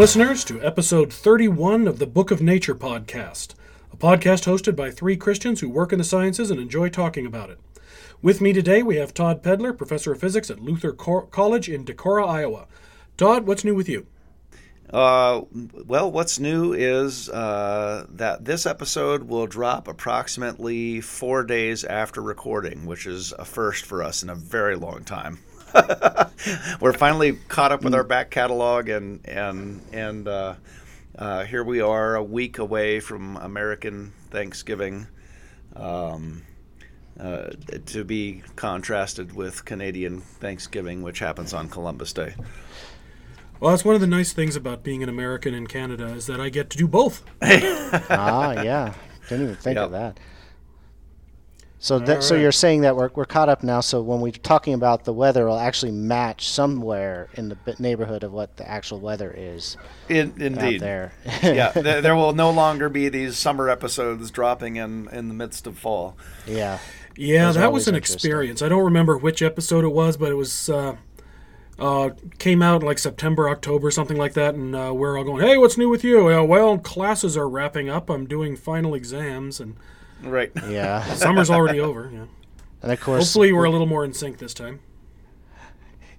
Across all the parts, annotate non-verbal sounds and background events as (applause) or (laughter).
listeners, to episode 31 of the Book of Nature podcast, a podcast hosted by three Christians who work in the sciences and enjoy talking about it. With me today, we have Todd Pedlar, professor of physics at Luther Co- College in Decorah, Iowa. Todd, what's new with you? Uh, well, what's new is uh, that this episode will drop approximately four days after recording, which is a first for us in a very long time. (laughs) We're finally caught up with our back catalog, and and and uh, uh, here we are, a week away from American Thanksgiving, um, uh, to be contrasted with Canadian Thanksgiving, which happens on Columbus Day. Well, that's one of the nice things about being an American in Canada is that I get to do both. (laughs) ah, yeah. Didn't even think yep. of that. So, that, right. so you're saying that we're, we're caught up now. So when we're talking about the weather, it'll actually match somewhere in the neighborhood of what the actual weather is. In, indeed, there. yeah, (laughs) there, there, will no longer be these summer episodes dropping in in the midst of fall. Yeah, yeah, that was an experience. I don't remember which episode it was, but it was uh, uh, came out like September, October, something like that, and uh, we're all going, "Hey, what's new with you?" well, classes are wrapping up. I'm doing final exams and Right. (laughs) Yeah. Summer's already over. Yeah. And of course, hopefully we're a little more in sync this time.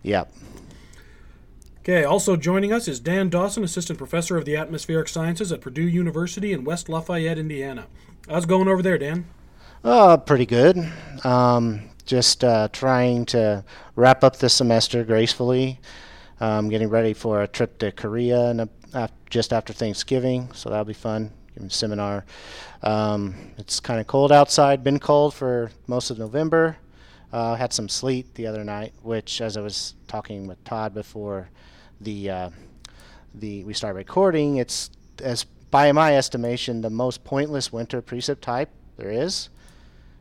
Yep. Okay. Also joining us is Dan Dawson, assistant professor of the atmospheric sciences at Purdue University in West Lafayette, Indiana. How's it going over there, Dan? Uh, pretty good. Um, just uh, trying to wrap up the semester gracefully. Um, getting ready for a trip to Korea and uh, just after Thanksgiving, so that'll be fun giving a seminar. Um, it's kind of cold outside, been cold for most of November. Uh, had some sleet the other night, which, as I was talking with Todd before the uh, the we started recording, it's as by my estimation the most pointless winter precip type there is,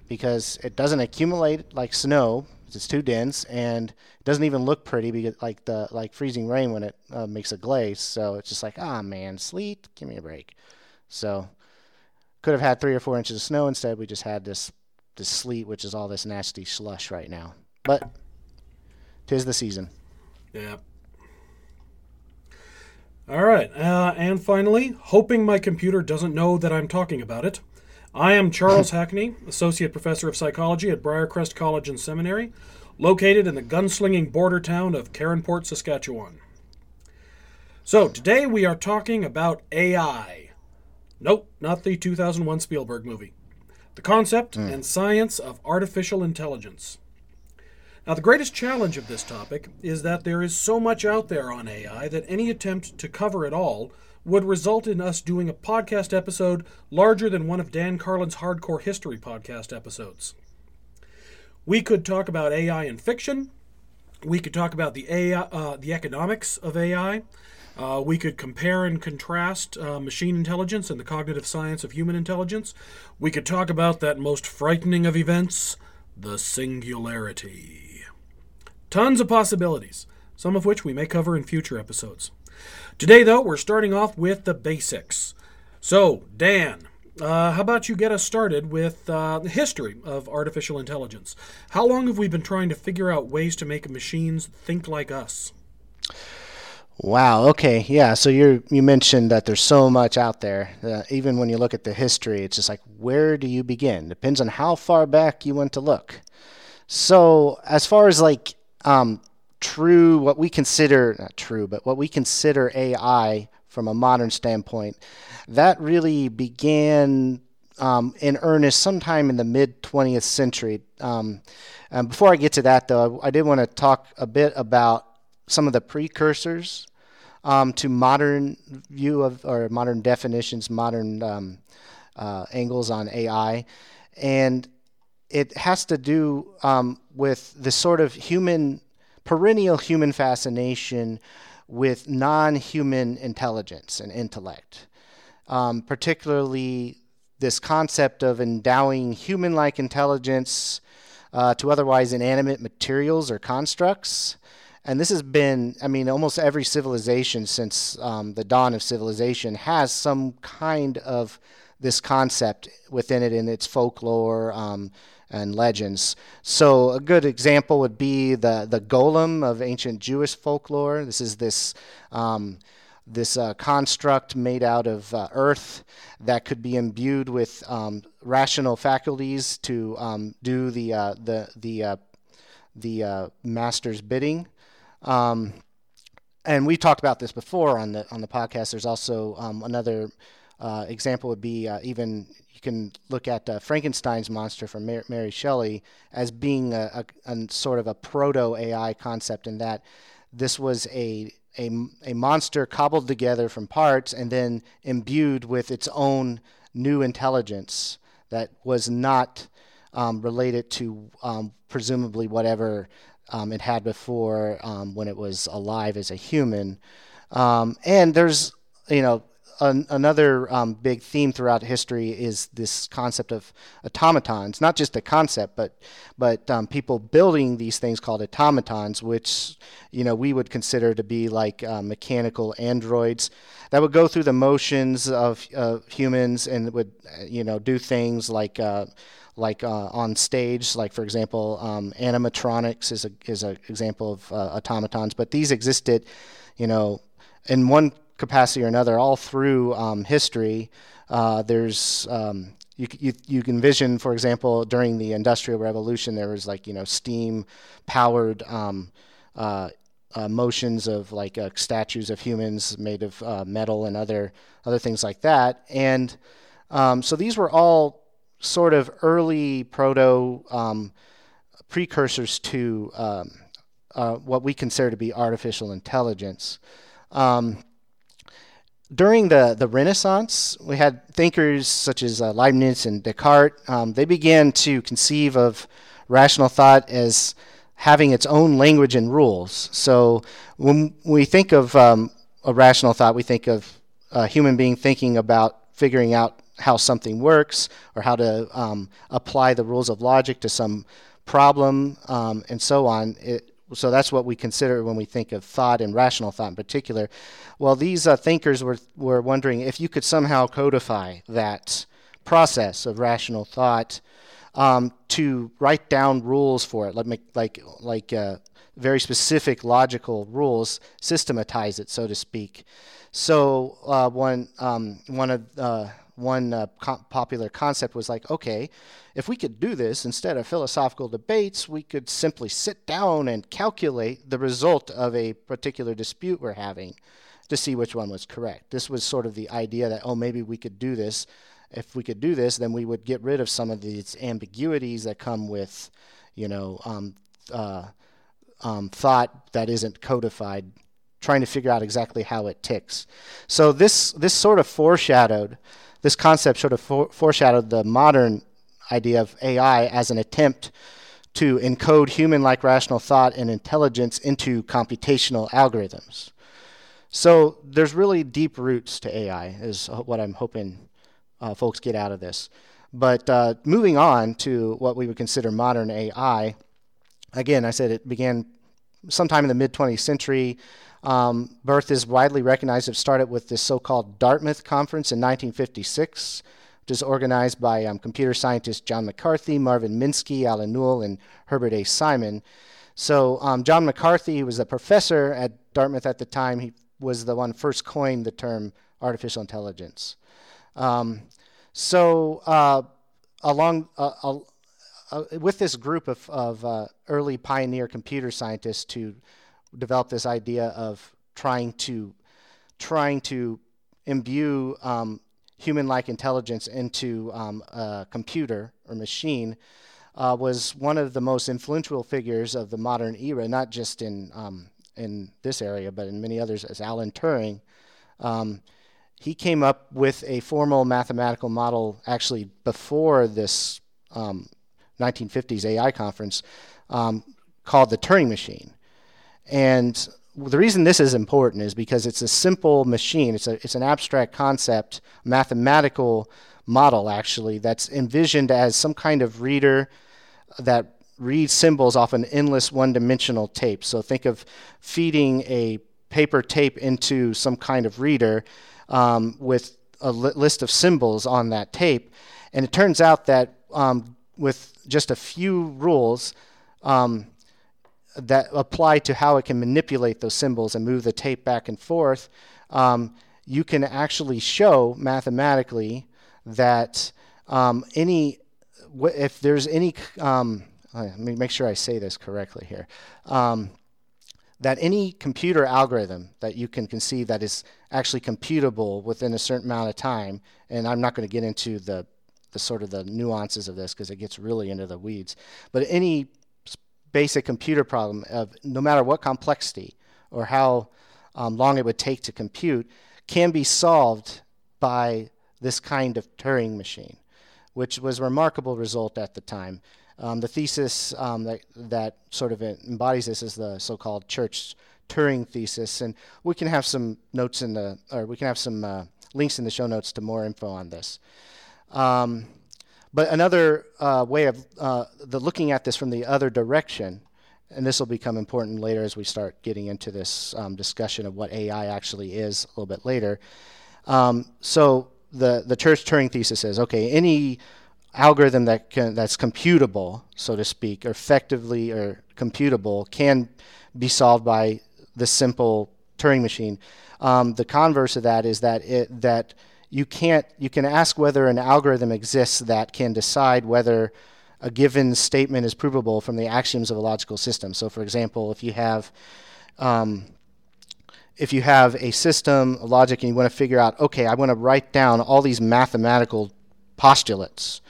because it doesn't accumulate like snow. It's too dense, and it doesn't even look pretty because like the like freezing rain when it uh, makes a glaze. So it's just like, ah oh, man, sleet, give me a break. So could have had three or four inches of snow. Instead, we just had this this sleet, which is all this nasty slush right now. But tis the season. Yeah. All right, uh, and finally, hoping my computer doesn't know that I'm talking about it, I am Charles (laughs) Hackney, Associate Professor of Psychology at Briercrest College and Seminary, located in the gunslinging border town of Caronport, Saskatchewan. So, today we are talking about AI. Nope, not the 2001 Spielberg movie. The concept mm. and science of artificial intelligence. Now, the greatest challenge of this topic is that there is so much out there on AI that any attempt to cover it all would result in us doing a podcast episode larger than one of Dan Carlin's Hardcore History podcast episodes. We could talk about AI in fiction. We could talk about the AI, uh, the economics of AI. Uh, we could compare and contrast uh, machine intelligence and the cognitive science of human intelligence. We could talk about that most frightening of events, the singularity. Tons of possibilities, some of which we may cover in future episodes. Today, though, we're starting off with the basics. So, Dan, uh, how about you get us started with uh, the history of artificial intelligence? How long have we been trying to figure out ways to make machines think like us? Wow. Okay. Yeah. So you you mentioned that there's so much out there. Uh, even when you look at the history, it's just like where do you begin? Depends on how far back you want to look. So as far as like um, true, what we consider not true, but what we consider AI from a modern standpoint, that really began um, in earnest sometime in the mid 20th century. Um, and before I get to that, though, I did want to talk a bit about some of the precursors um, to modern view of or modern definitions, modern um, uh, angles on AI, and it has to do um, with the sort of human perennial human fascination with non-human intelligence and intellect, um, particularly this concept of endowing human-like intelligence uh, to otherwise inanimate materials or constructs and this has been i mean almost every civilization since um, the dawn of civilization has some kind of this concept within it in its folklore um, and legends so a good example would be the, the golem of ancient jewish folklore this is this um, this uh, construct made out of uh, earth that could be imbued with um, rational faculties to um, do the uh, the the uh, the uh, master's bidding. Um, and we talked about this before on the on the podcast. There's also um, another uh, example would be uh, even you can look at uh, Frankenstein's monster from Mary, Mary Shelley as being a, a, a, sort of a proto AI concept in that this was a, a a monster cobbled together from parts and then imbued with its own new intelligence that was not um, related to um, presumably whatever um, it had before um, when it was alive as a human. Um, and there's, you know, an, another um, big theme throughout history is this concept of automatons. Not just a concept, but but um, people building these things called automatons, which you know we would consider to be like uh, mechanical androids that would go through the motions of uh, humans and would you know do things like. Uh, like uh, on stage, like for example, um, animatronics is a is an example of uh, automatons. But these existed, you know, in one capacity or another all through um, history. Uh, there's um, you, you, you can envision, for example, during the Industrial Revolution, there was like you know steam powered um, uh, uh, motions of like uh, statues of humans made of uh, metal and other other things like that, and um, so these were all sort of early proto um, precursors to um, uh, what we consider to be artificial intelligence. Um, during the, the Renaissance, we had thinkers such as uh, Leibniz and Descartes. Um, they began to conceive of rational thought as having its own language and rules. So when we think of um, a rational thought, we think of a human being thinking about figuring out how something works or how to um, apply the rules of logic to some problem um, and so on. It, so that's what we consider when we think of thought and rational thought in particular. Well, these uh, thinkers were, were wondering if you could somehow codify that process of rational thought um, to write down rules for it, like like like uh, very specific logical rules, systematize it, so to speak. So uh, one um, one of uh, one uh, co- popular concept was like, okay, if we could do this instead of philosophical debates, we could simply sit down and calculate the result of a particular dispute we're having to see which one was correct. This was sort of the idea that, oh, maybe we could do this. If we could do this, then we would get rid of some of these ambiguities that come with, you know, um, uh, um, thought that isn't codified trying to figure out exactly how it ticks. So this this sort of foreshadowed this concept sort of for- foreshadowed the modern idea of AI as an attempt to encode human like rational thought and intelligence into computational algorithms. So there's really deep roots to AI, is what I'm hoping uh, folks get out of this. But uh, moving on to what we would consider modern AI, again, I said it began sometime in the mid 20th century. Um, birth is widely recognized. It started with this so called Dartmouth Conference in 1956, which is organized by um, computer scientists John McCarthy, Marvin Minsky, Allen Newell, and Herbert A. Simon. So, um, John McCarthy was a professor at Dartmouth at the time. He was the one first coined the term artificial intelligence. Um, so, uh, along uh, uh, with this group of, of uh, early pioneer computer scientists to developed this idea of trying to trying to imbue um, human-like intelligence into um, a computer or machine uh, was one of the most influential figures of the modern era, not just in um, in this area, but in many others, as Alan Turing. Um, he came up with a formal mathematical model actually before this 1950s um, AI conference um, called the Turing machine. And the reason this is important is because it's a simple machine. It's a it's an abstract concept, mathematical model actually that's envisioned as some kind of reader that reads symbols off an endless one-dimensional tape. So think of feeding a paper tape into some kind of reader um, with a li- list of symbols on that tape, and it turns out that um, with just a few rules. Um, that apply to how it can manipulate those symbols and move the tape back and forth, um, you can actually show mathematically that um, any if there's any um, let me make sure I say this correctly here. Um, that any computer algorithm that you can conceive that is actually computable within a certain amount of time, and I'm not going to get into the the sort of the nuances of this because it gets really into the weeds, but any basic computer problem of no matter what complexity or how um, long it would take to compute can be solved by this kind of Turing machine, which was a remarkable result at the time. Um, the thesis um, that, that sort of embodies this is the so-called Church Turing thesis, and we can have some notes in the, or we can have some uh, links in the show notes to more info on this. Um, but another uh, way of uh, the looking at this from the other direction, and this will become important later as we start getting into this um, discussion of what AI actually is a little bit later. Um, so the the Church Turing thesis is okay. Any algorithm that can, that's computable, so to speak, or effectively or computable, can be solved by the simple Turing machine. Um, the converse of that is that it that you can't you can ask whether an algorithm exists that can decide whether a given statement is provable from the axioms of a logical system. So, for example, if you have um, if you have a system, a logic, and you want to figure out, okay, I want to write down all these mathematical postulates,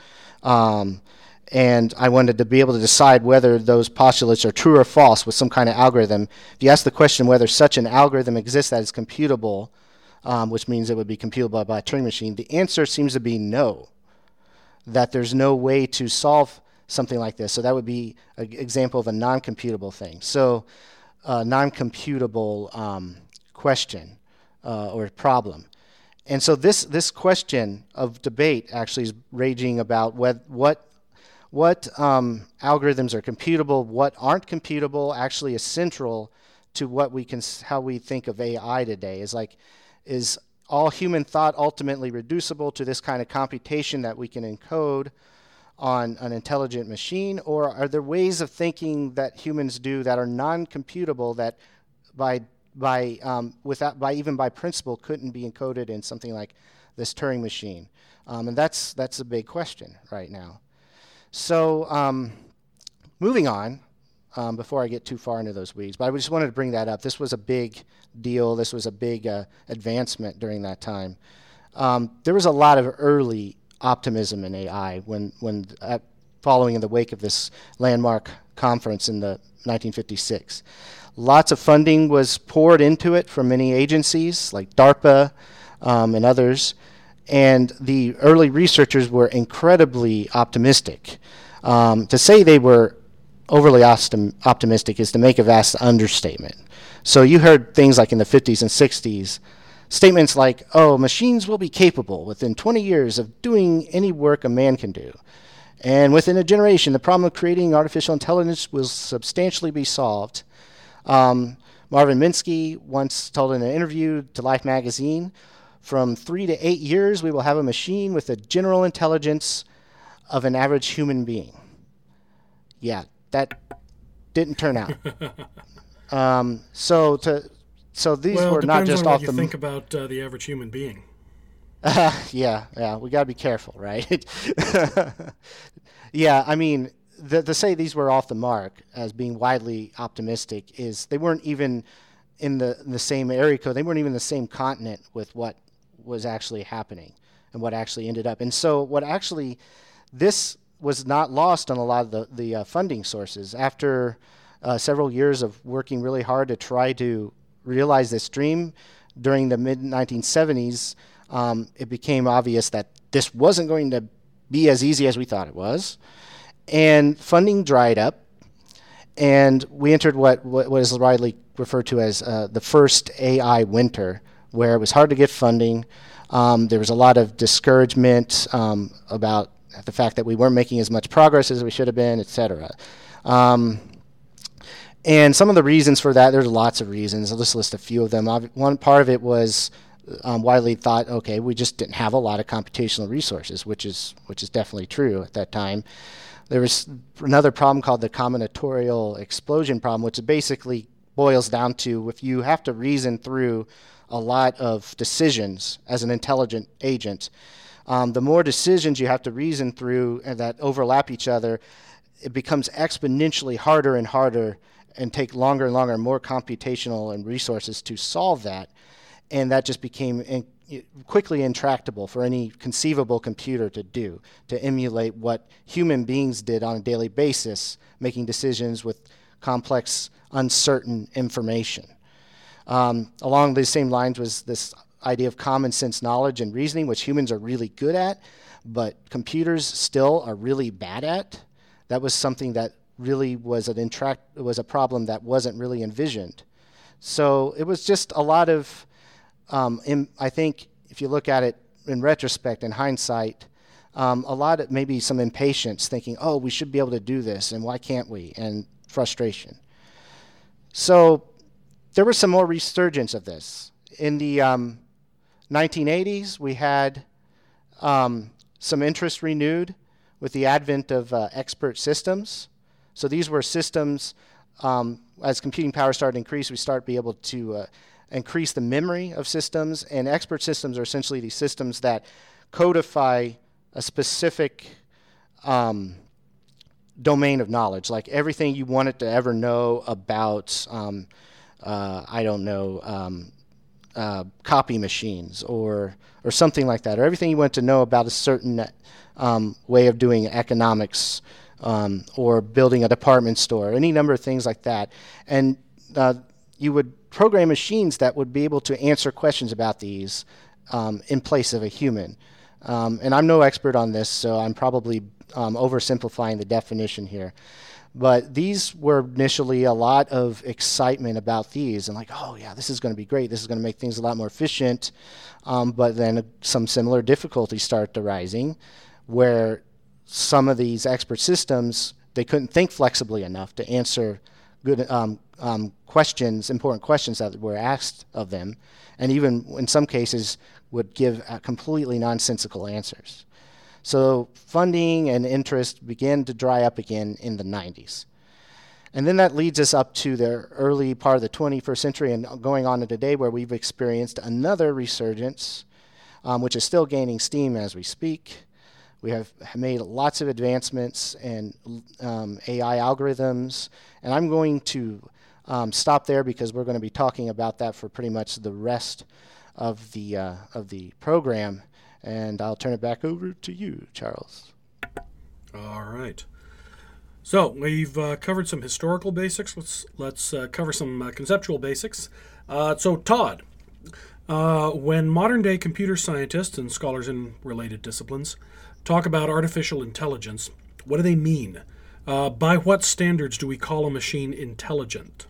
um, and I wanted to be able to decide whether those postulates are true or false with some kind of algorithm. If you ask the question whether such an algorithm exists that is computable, um, which means it would be computable by a Turing machine? The answer seems to be no, that there's no way to solve something like this. So that would be an example of a non computable thing. So, a non computable um, question uh, or problem. And so this, this question of debate actually is raging about what, what, what um, algorithms are computable, what aren't computable, actually is central to what we can, how we think of AI today. Is like, is all human thought ultimately reducible to this kind of computation that we can encode on an intelligent machine? Or are there ways of thinking that humans do that are non computable that by by um, without by even by principle couldn't be encoded in something like this Turing machine? Um, and that's that's a big question right now. So um, moving on, um, before I get too far into those weeds. But I just wanted to bring that up. This was a big deal. This was a big uh, advancement during that time. Um, there was a lot of early optimism in AI when, when uh, following in the wake of this landmark conference in the 1956. Lots of funding was poured into it from many agencies like DARPA um, and others, and the early researchers were incredibly optimistic. Um, to say they were overly optimistic is to make a vast understatement. So you heard things like in the 50s and 60s, statements like, oh, machines will be capable within 20 years of doing any work a man can do. And within a generation, the problem of creating artificial intelligence will substantially be solved. Um, Marvin Minsky once told in an interview to Life magazine from three to eight years, we will have a machine with the general intelligence of an average human being. Yeah, that didn't turn out. (laughs) um, so to so these well, were not just on off what the. You think about uh, the average human being. Uh, (laughs) yeah, yeah, we got to be careful, right? (laughs) yeah, I mean, the, to say these were off the mark as being widely optimistic is they weren't even in the in the same area code. They weren't even the same continent with what was actually happening and what actually ended up. And so, what actually this was not lost on a lot of the the uh, funding sources. After uh, several years of working really hard to try to realize this dream during the mid 1970s, um, it became obvious that this wasn't going to be as easy as we thought it was. And funding dried up, and we entered what, what is widely referred to as uh, the first AI winter, where it was hard to get funding. Um, there was a lot of discouragement um, about the fact that we weren't making as much progress as we should have been, et cetera. Um, and some of the reasons for that, there's lots of reasons. I'll just list a few of them. One part of it was um, widely thought, okay, we just didn't have a lot of computational resources, which is which is definitely true at that time. There was another problem called the combinatorial explosion problem, which basically boils down to if you have to reason through a lot of decisions as an intelligent agent, um, the more decisions you have to reason through and that overlap each other, it becomes exponentially harder and harder and take longer and longer, more computational and resources to solve that and that just became in, quickly intractable for any conceivable computer to do to emulate what human beings did on a daily basis, making decisions with complex, uncertain information. Um, along these same lines was this idea of common sense knowledge and reasoning, which humans are really good at, but computers still are really bad at. That was something that really was an intract was a problem that wasn't really envisioned. So it was just a lot of um, in, I think if you look at it in retrospect, in hindsight, um, a lot of maybe some impatience, thinking, "Oh, we should be able to do this, and why can't we?" and frustration. So there was some more resurgence of this in the um, 1980s. We had um, some interest renewed with the advent of uh, expert systems. So these were systems. Um, as computing power started to increase, we start to be able to uh, increase the memory of systems. And expert systems are essentially these systems that codify a specific um, domain of knowledge, like everything you wanted to ever know about, um, uh, I don't know, um, uh, copy machines or or something like that, or everything you want to know about a certain um, way of doing economics um, or building a department store, any number of things like that, and uh, you would program machines that would be able to answer questions about these um, in place of a human. Um, and I'm no expert on this, so I'm probably um, oversimplifying the definition here. But these were initially a lot of excitement about these, and like, oh yeah, this is going to be great. This is going to make things a lot more efficient. Um, but then some similar difficulties start arising, where some of these expert systems they couldn't think flexibly enough to answer good um, um, questions, important questions that were asked of them, and even in some cases would give uh, completely nonsensical answers. So funding and interest began to dry up again in the 90s. And then that leads us up to the early part of the 21st century and going on to today, where we've experienced another resurgence, um, which is still gaining steam as we speak. We have made lots of advancements in um, AI algorithms, and I'm going to um, stop there because we're going to be talking about that for pretty much the rest of the uh, of the program. And I'll turn it back over to you, Charles. All right. So we've uh, covered some historical basics. Let's let's uh, cover some uh, conceptual basics. Uh, so Todd, uh, when modern day computer scientists and scholars in related disciplines talk about artificial intelligence, what do they mean? Uh, by what standards do we call a machine intelligent?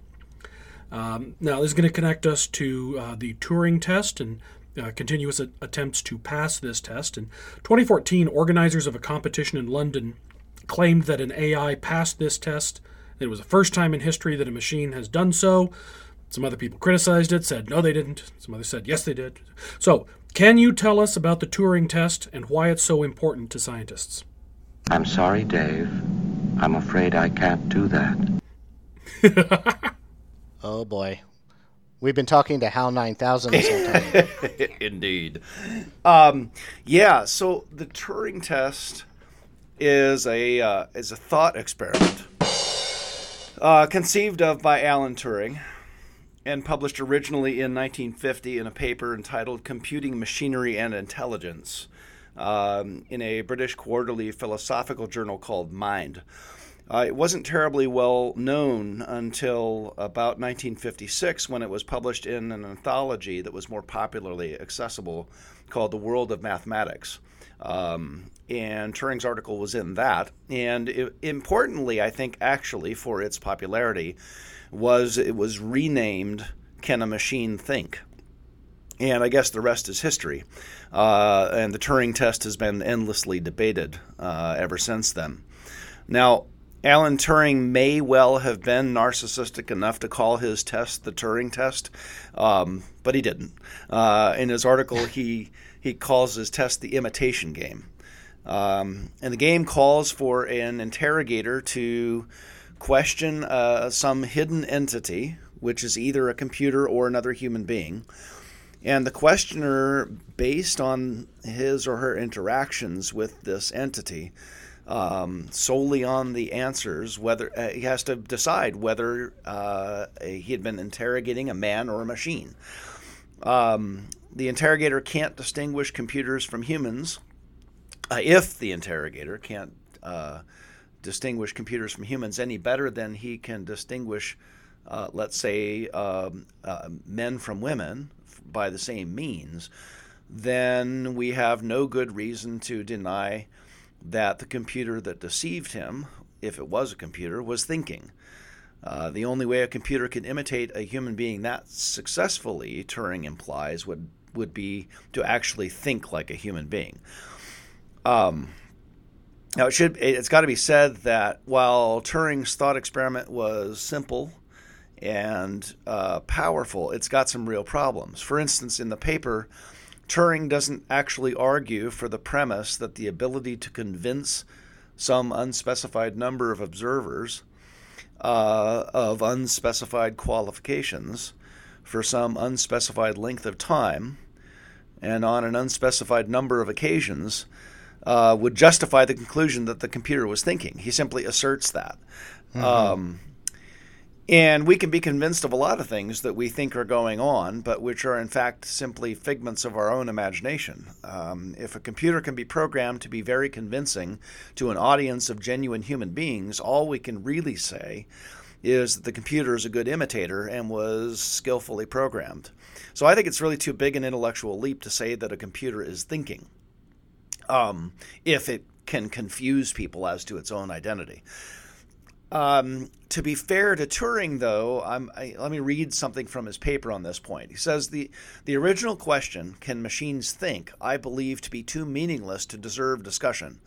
Um, now, this is going to connect us to the Turing test and uh, continuous a- attempts to pass this test. In 2014, organizers of a competition in London claimed that an AI passed this test. It was the first time in history that a machine has done so. Some other people criticized it, said no, they didn't. Some others said yes, they did. So, can you tell us about the Turing test and why it's so important to scientists? I'm sorry, Dave. I'm afraid I can't do that. (laughs) oh boy. We've been talking to HAL 9000 this whole time. (laughs) Indeed. Um, yeah, so the Turing test is a uh, is a thought experiment uh, conceived of by Alan Turing and published originally in 1950 in a paper entitled Computing Machinery and Intelligence um, in a British quarterly philosophical journal called Mind. Uh, it wasn't terribly well known until about 1956 when it was published in an anthology that was more popularly accessible called The World of Mathematics. Um, and Turing's article was in that. And it, importantly, I think, actually, for its popularity, was it was renamed Can a Machine Think? And I guess the rest is history. Uh, and the Turing test has been endlessly debated uh, ever since then. Now, Alan Turing may well have been narcissistic enough to call his test the Turing test, um, but he didn't. Uh, in his article, he he calls his test the imitation game, um, and the game calls for an interrogator to question uh, some hidden entity, which is either a computer or another human being. And the questioner, based on his or her interactions with this entity, um, solely on the answers. Whether uh, he has to decide whether uh, he had been interrogating a man or a machine. Um, the interrogator can't distinguish computers from humans. Uh, if the interrogator can't uh, distinguish computers from humans any better than he can distinguish, uh, let's say, um, uh, men from women by the same means, then we have no good reason to deny that the computer that deceived him, if it was a computer, was thinking. Uh, the only way a computer can imitate a human being that successfully, Turing implies, would would be to actually think like a human being. Um, now it should it's got to be said that while Turing's thought experiment was simple and uh, powerful, it's got some real problems. For instance, in the paper, Turing doesn't actually argue for the premise that the ability to convince some unspecified number of observers uh, of unspecified qualifications for some unspecified length of time and on an unspecified number of occasions uh, would justify the conclusion that the computer was thinking. He simply asserts that. Mm-hmm. Um, and we can be convinced of a lot of things that we think are going on, but which are in fact simply figments of our own imagination. Um, if a computer can be programmed to be very convincing to an audience of genuine human beings, all we can really say is that the computer is a good imitator and was skillfully programmed. So I think it's really too big an intellectual leap to say that a computer is thinking um, if it can confuse people as to its own identity. Um, to be fair to Turing, though, I, let me read something from his paper on this point. He says the the original question, "Can machines think?" I believe to be too meaningless to deserve discussion.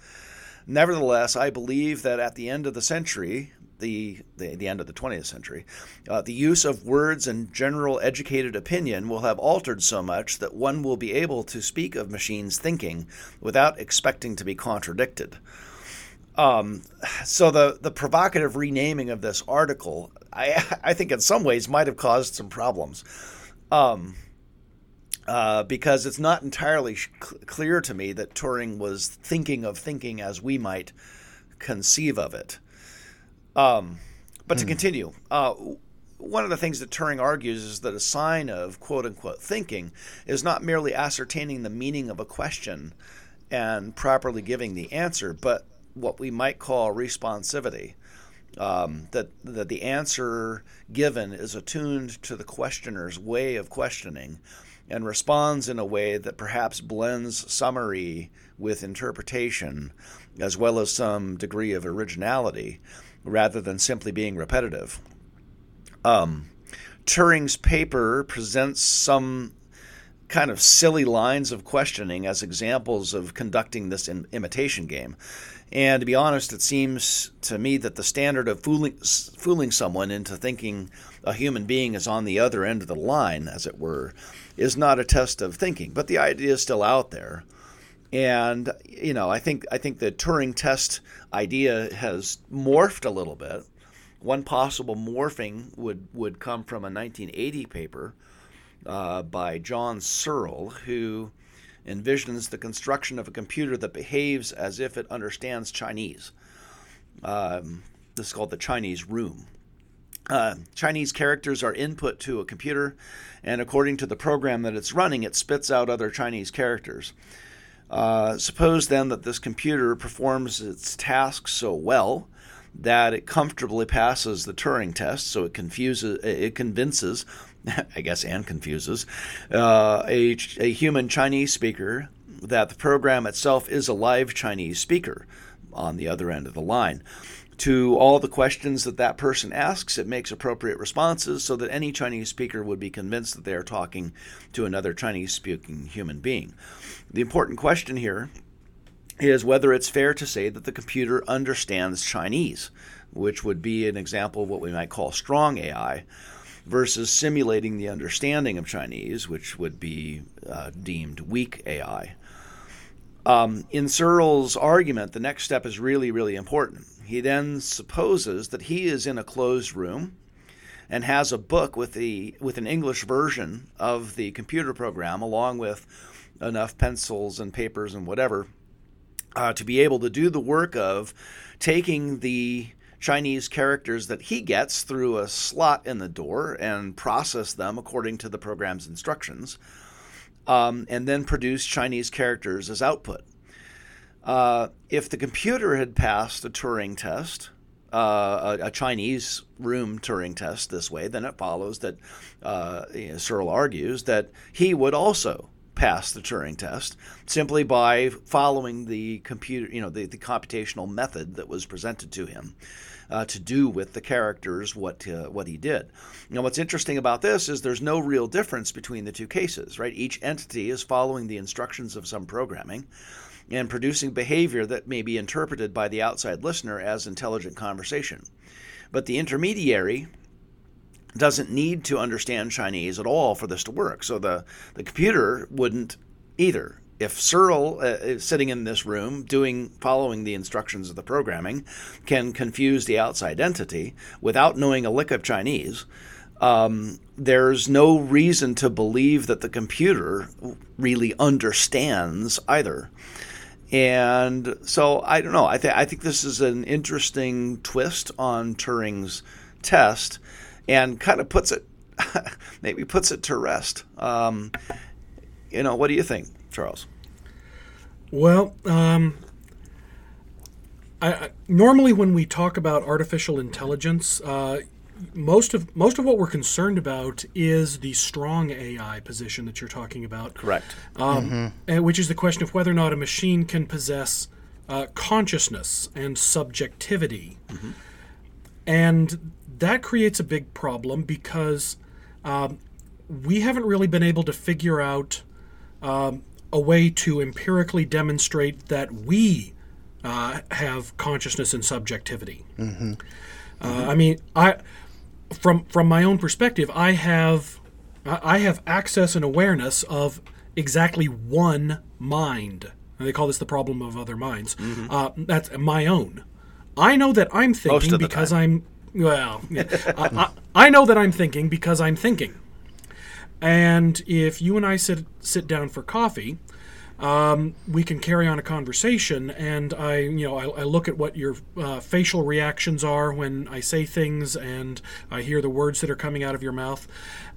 Nevertheless, I believe that at the end of the century, the the, the end of the 20th century, uh, the use of words and general educated opinion will have altered so much that one will be able to speak of machines thinking without expecting to be contradicted. Um, so the the provocative renaming of this article, I (laughs) I think in some ways might have caused some problems, um, uh, because it's not entirely clear to me that Turing was thinking of thinking as we might conceive of it. Um, but to hmm. continue, uh, one of the things that Turing argues is that a sign of quote unquote thinking is not merely ascertaining the meaning of a question and properly giving the answer, but what we might call responsivity. Um, that that the answer given is attuned to the questioner's way of questioning, and responds in a way that perhaps blends summary with interpretation, as well as some degree of originality, rather than simply being repetitive. Um, Turing's paper presents some kind of silly lines of questioning as examples of conducting this imitation game. And to be honest, it seems to me that the standard of fooling, fooling someone into thinking a human being is on the other end of the line, as it were, is not a test of thinking. But the idea is still out there. And you know, I think I think the Turing test idea has morphed a little bit. One possible morphing would would come from a 1980 paper uh, by John Searle, who envisions the construction of a computer that behaves as if it understands Chinese. Um, this is called the Chinese room. uh, Chinese characters are input to a computer, and according to the program that it's running, it spits out other Chinese characters. Uh, suppose then that this computer performs its task so well that it comfortably passes the Turing test, so it confuses, it convinces, (laughs) I guess, and confuses uh, a, a human Chinese speaker that the program itself is a live Chinese speaker on the other end of the line. To all the questions that that person asks, it makes appropriate responses so that any Chinese speaker would be convinced that they are talking to another Chinese speaking human being. The important question here is whether it's fair to say that the computer understands Chinese, which would be an example of what we might call strong AI, versus simulating the understanding of Chinese, which would be uh, deemed weak AI. Um, in Searle's argument, the next step is really, really important. He then supposes that he is in a closed room and has a book with the with an English version of the computer program, along with enough pencils and papers and whatever, uh, to be able to do the work of taking the Chinese characters that he gets through a slot in the door and process them according to the program's instructions um, and then produce Chinese characters as output. Uh, if the computer had passed a Turing test, uh, a, a, Chinese room Turing test this way, then it follows that uh, you know, Searle argues that he would also pass the Turing test simply by following the computer, you know, the, the computational method that was presented to him uh, to do with the characters what uh, what he did. Now, what's interesting about this is there's no real difference between the two cases, right? Each entity is following the instructions of some programming and producing behavior that may be interpreted by the outside listener as intelligent conversation. But the intermediary doesn't need to understand Chinese at all for this to work. So the, the computer wouldn't either if Searle uh, is sitting in this room doing following the instructions of the programming can confuse the outside entity without knowing a lick of Chinese, um, there's no reason to believe that the computer really understands either. And so I don't know. I, th- I think this is an interesting twist on Turing's test, and kind of puts it (laughs) maybe puts it to rest. Um, you know, what do you think? Charles? Well, um, I, I, normally when we talk about artificial intelligence, uh, most of most of what we're concerned about is the strong AI position that you're talking about. Correct. Um, mm-hmm. Which is the question of whether or not a machine can possess uh, consciousness and subjectivity, mm-hmm. and that creates a big problem because um, we haven't really been able to figure out um, a way to empirically demonstrate that we uh, have consciousness and subjectivity. Mm-hmm. Uh, mm-hmm. I mean, I from from my own perspective, I have I have access and awareness of exactly one mind. And they call this the problem of other minds. Mm-hmm. Uh, that's my own. I know that I'm thinking because I'm well. Yeah, (laughs) I, I, I know that I'm thinking because I'm thinking. And if you and I sit sit down for coffee, um, we can carry on a conversation. And I, you know, I, I look at what your uh, facial reactions are when I say things, and I hear the words that are coming out of your mouth.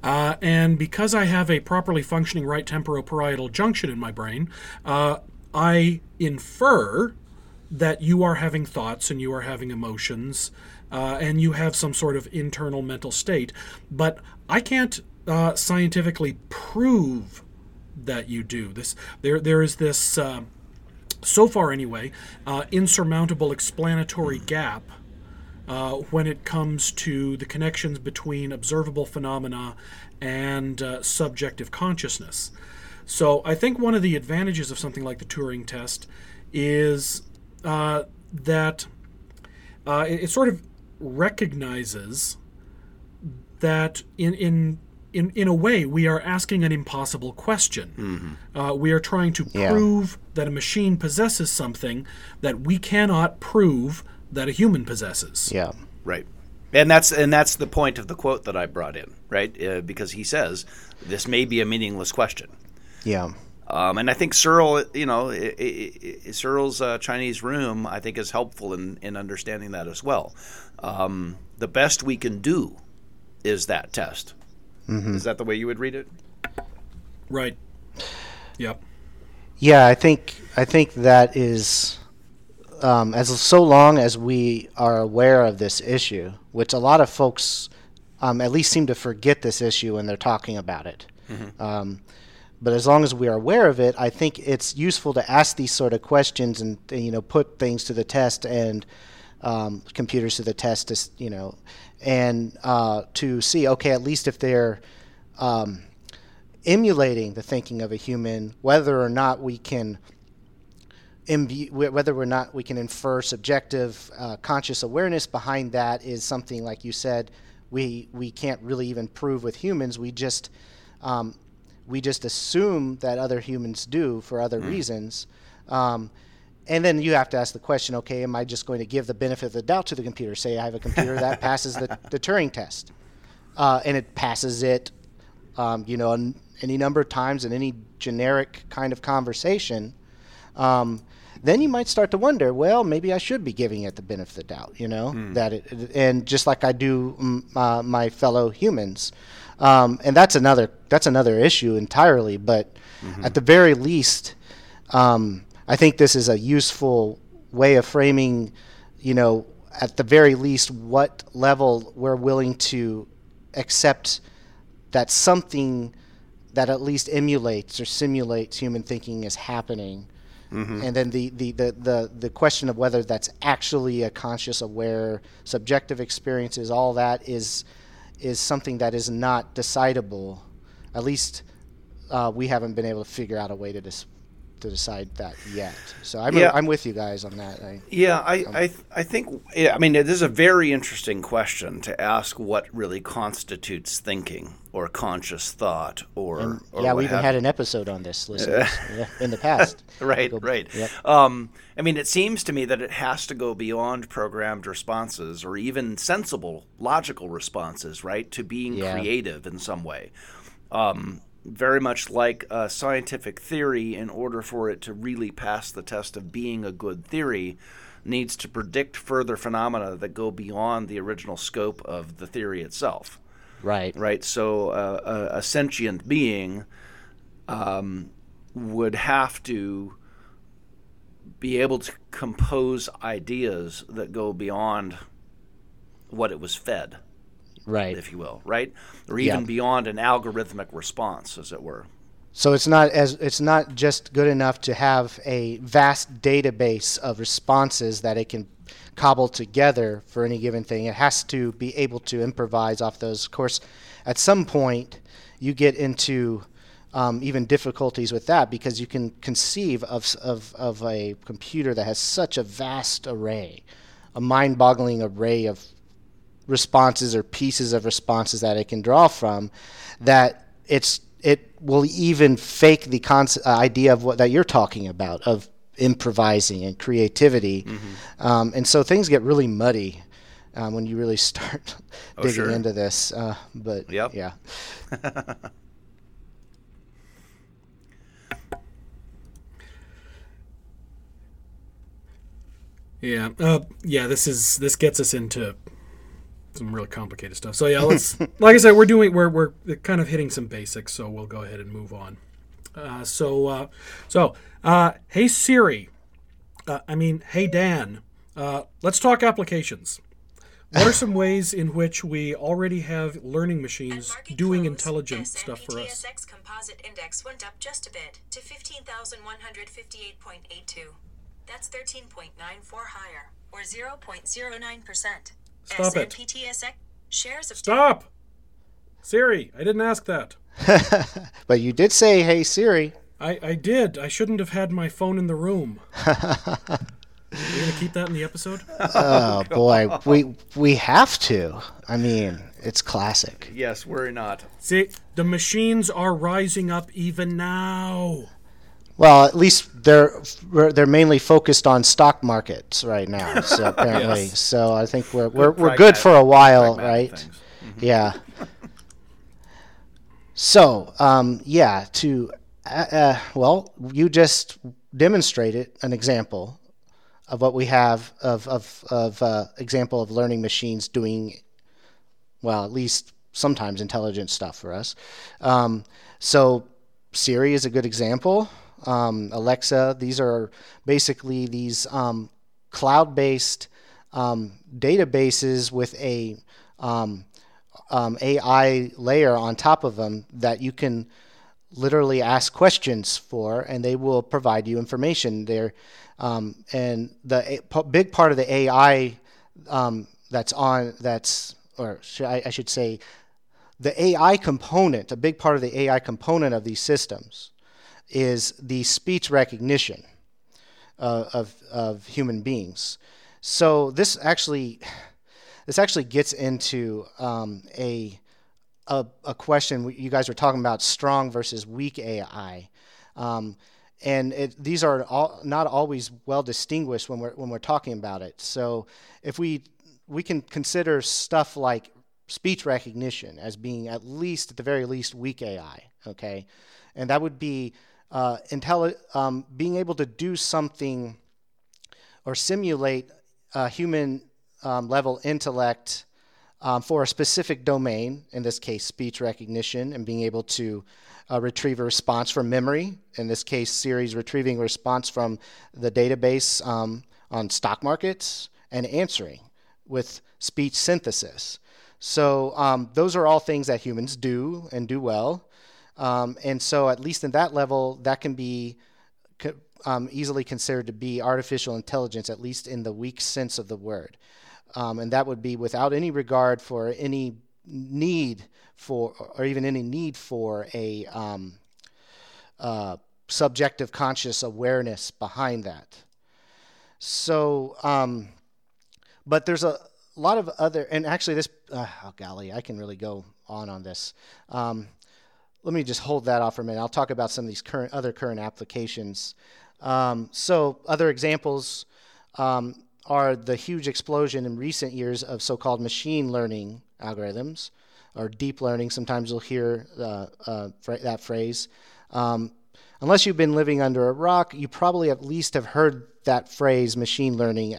Uh, and because I have a properly functioning right temporoparietal junction in my brain, uh, I infer that you are having thoughts and you are having emotions. Uh, and you have some sort of internal mental state. But I can't uh, scientifically prove that you do. This there there is this uh, so far anyway uh, insurmountable explanatory gap. Uh, when it comes to the connections between observable phenomena and uh, subjective consciousness. So, I think one of the advantages of something like the Turing test is uh, that uh, it, it sort of recognizes that in, in in, in a way, we are asking an impossible question. Mm-hmm. Uh, we are trying to yeah. prove that a machine possesses something that we cannot prove that a human possesses. Yeah. Right. And that's and that's the point of the quote that I brought in, right? Uh, because he says this may be a meaningless question. Yeah. Um, and I think Searle, you know, i i i Searle's uh, Chinese room, I think, is helpful in, in understanding that as well. Um, the best we can do is that test. Is that the way you would read it? Right. Yep. Yeah, I think I think that is um, as so long as we are aware of this issue, which a lot of folks um, at least seem to forget this issue when they're talking about it. Um, but as long as we are aware of it, I think it's useful to ask these sort of questions and, and, you know put things to the test and um, computers to the test, to, you know, and uh, to see okay at least if they're um, emulating the thinking of a human, whether or not we can imbu- wh- whether or not we can infer subjective uh, conscious awareness behind that is something like you said we we can't really even prove with humans. We just um, we just assume that other humans do for other reasons. Um, and then you have to ask the question, okay, am I just going to give the benefit of the doubt to the computer? Say I have a computer that (laughs) passes the, the Turing test, uh, and it passes it, um, you know, n- any number of times in any generic kind of conversation. Um, then you might start to wonder, well, maybe I should be giving it the benefit of the doubt, you know, that it, and just like I do mm, uh, my fellow humans, um, and that's another that's another issue entirely. But at the very least, um, I think this is a useful way of framing, you know, at the very least, what level we're willing to accept that something that at least emulates or simulates human thinking is happening. And then the, the, the, the, the question of whether that's actually a conscious, aware, subjective experiences, all that is, is something that is not decidable. At least uh, we haven't been able to figure out a way to, dis- to decide that yet. So I'm, Yeah. I'm with you guys on that. I, Yeah, I, I, I think, yeah, I mean, it is a very interesting question to ask what really constitutes thinking or conscious thought or, or yeah, we even had an episode on this listeners, (laughs) yeah, in the past. (laughs) right, Go- right. Yep. Um, I mean, it seems to me that it has to go beyond programmed responses or even sensible, logical responses, right, to being Yeah. creative in some way. Um, very much like a scientific theory, in order for it to really pass the test of being a good theory, needs to predict further phenomena that go beyond the original scope of the theory itself Right. right? So uh, a, a sentient being um, would have to be able to compose ideas that go beyond what it was fed, Right. if you will, right? Or even Yeah. beyond an algorithmic response, as it were. So it's not as it's not just good enough to have a vast database of responses that it can cobble together for any given thing. It has to be able to improvise off those. Of course, at some point, you get into um, even difficulties with that because you can conceive of, of, of a computer that has such a vast array, a mind boggling array of responses or pieces of responses that it can draw from that it's it will even fake the concept, idea of what that you're talking about of improvising and creativity Mm-hmm. um, and so things get really muddy um, when you really (laughs) start digging sure. into this uh, but Yep. yeah (laughs) Yeah. Uh, yeah. This is this gets us into some really complicated stuff. So yeah, let's. (laughs) like I said, we're doing we're we're kind of hitting some basics. So we'll go ahead and move on. Uh, so uh, so uh, hey Siri. Uh, I mean, hey Dan. Uh, let's talk applications. What are some ways in which we already have learning machines doing close, intelligent stuff for us? S&P/TSX composite index went up just a bit to 15,158.82. That's 13.94 higher, or 0.09%. Stop it. S&P/TSX shares of Stop. Siri, I didn't ask that. (laughs) but you did say hey siri I, I did. I shouldn't have had my phone in the room. (laughs) Are you gonna keep that in the episode? (laughs) oh boy we we have to i mean it's classic Yes, worry not. See, the machines are rising up even now. Well, at least they're they're mainly focused on stock markets right now. (laughs) So apparently, Yes. so I think we're we're, we're good for a while, Pragmatic right? things. Yeah. So um, yeah, to Uh, uh, well, you just demonstrated an example of what we have of of of uh, example of learning machines doing well, at least sometimes intelligent stuff for us. Um, so Siri is a good example. Um, Alexa, these are basically these um, cloud-based um, databases with a um, um, AI layer on top of them that you can literally ask questions for, and they will provide you information there. Um, and the big part of the AI um, that's on that's or I, I should say the AI component, a big part of the AI component of these systems is the speech recognition uh, of, of human beings. So this actually this actually gets into um, a, a, a question you guys were talking about strong versus weak AI. Um, and it, these are all, not always well distinguished when we're when we're talking about it. So if we we can consider stuff like speech recognition as being at least at the very least weak AI, okay, and that would be uh, intelli- um, being able to do something or simulate a human um, level intellect um, for a specific domain, in this case, speech recognition, and being able to uh, retrieve a response from memory. In this case, Siri's retrieving a response from the database um, on stock markets and answering with speech synthesis. So um, those are all things that humans do and do well. Um, and so, at least in that level, that can be um, easily considered to be artificial intelligence, at least in the weak sense of the word. Um, and that would be without any regard for any need for, or even any need for a um, uh, subjective conscious awareness behind that. So, um, but there's a lot of other, and actually, this, uh, oh golly, I can really go on on this. Um, let me just hold that off for a minute. I'll talk about some of these current other current applications. Um, so, other examples um, are the huge explosion in recent years of so-called machine learning algorithms or deep learning. Sometimes you'll hear uh, uh, that phrase. Um, unless you've been living under a rock, you probably at least have heard that phrase, machine learning,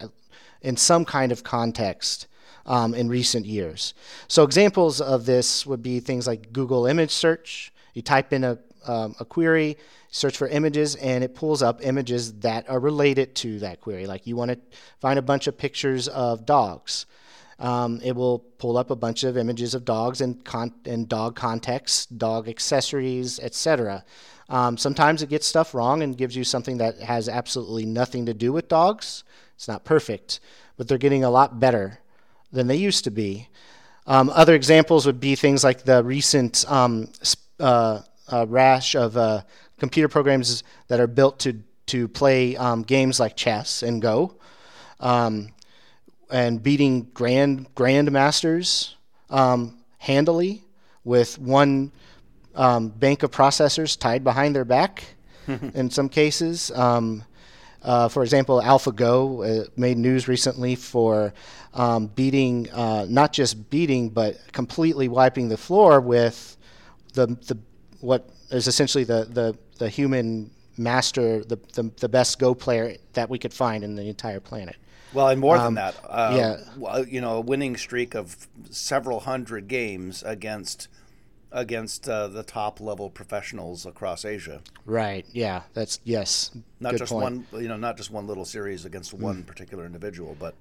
in some kind of context um, in recent years. So examples of this would be things like Google image search. You type in a, um, a query, search for images, and it pulls up images that are related to that query. Like you want to find a bunch of pictures of dogs. Um, it will pull up a bunch of images of dogs and, con- and dog context, dog accessories, etc. Um, sometimes it gets stuff wrong and gives you something that has absolutely nothing to do with dogs. It's not perfect, but they're getting a lot better than they used to be. Um, other examples would be things like the recent um, uh, uh, rash of uh, computer programs that are built to to play um, games like chess and Go, um, and beating grand grandmasters um, handily with one um, bank of processors tied behind their back. (laughs) in some cases, um, uh, for example, AlphaGo uh, made news recently for um, beating, uh, not just beating, but completely wiping the floor with the the what is essentially the the, the human master, the, the the best Go player that we could find in the entire planet. Well, and more Um, than that, uh, yeah. you know, a winning streak of several hundred games against against uh, the top level professionals across Asia. Right. Yeah. That's yes. Not just point. one, you know, not just one little series against one particular individual, but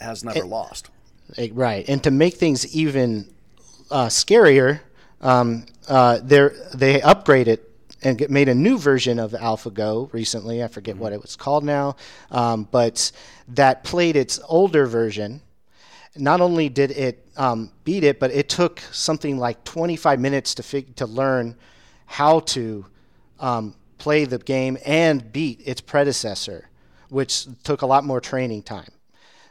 has never lost. Eh, Right, and to make things even uh, scarier, um, uh, they they upgraded and get, made a new version of AlphaGo recently. I forget what it was called now, um, but that played its older version. Not only did it um, beat it, but it took something like 25 minutes to fig- to learn how to um, play the game and beat its predecessor, which took a lot more training time.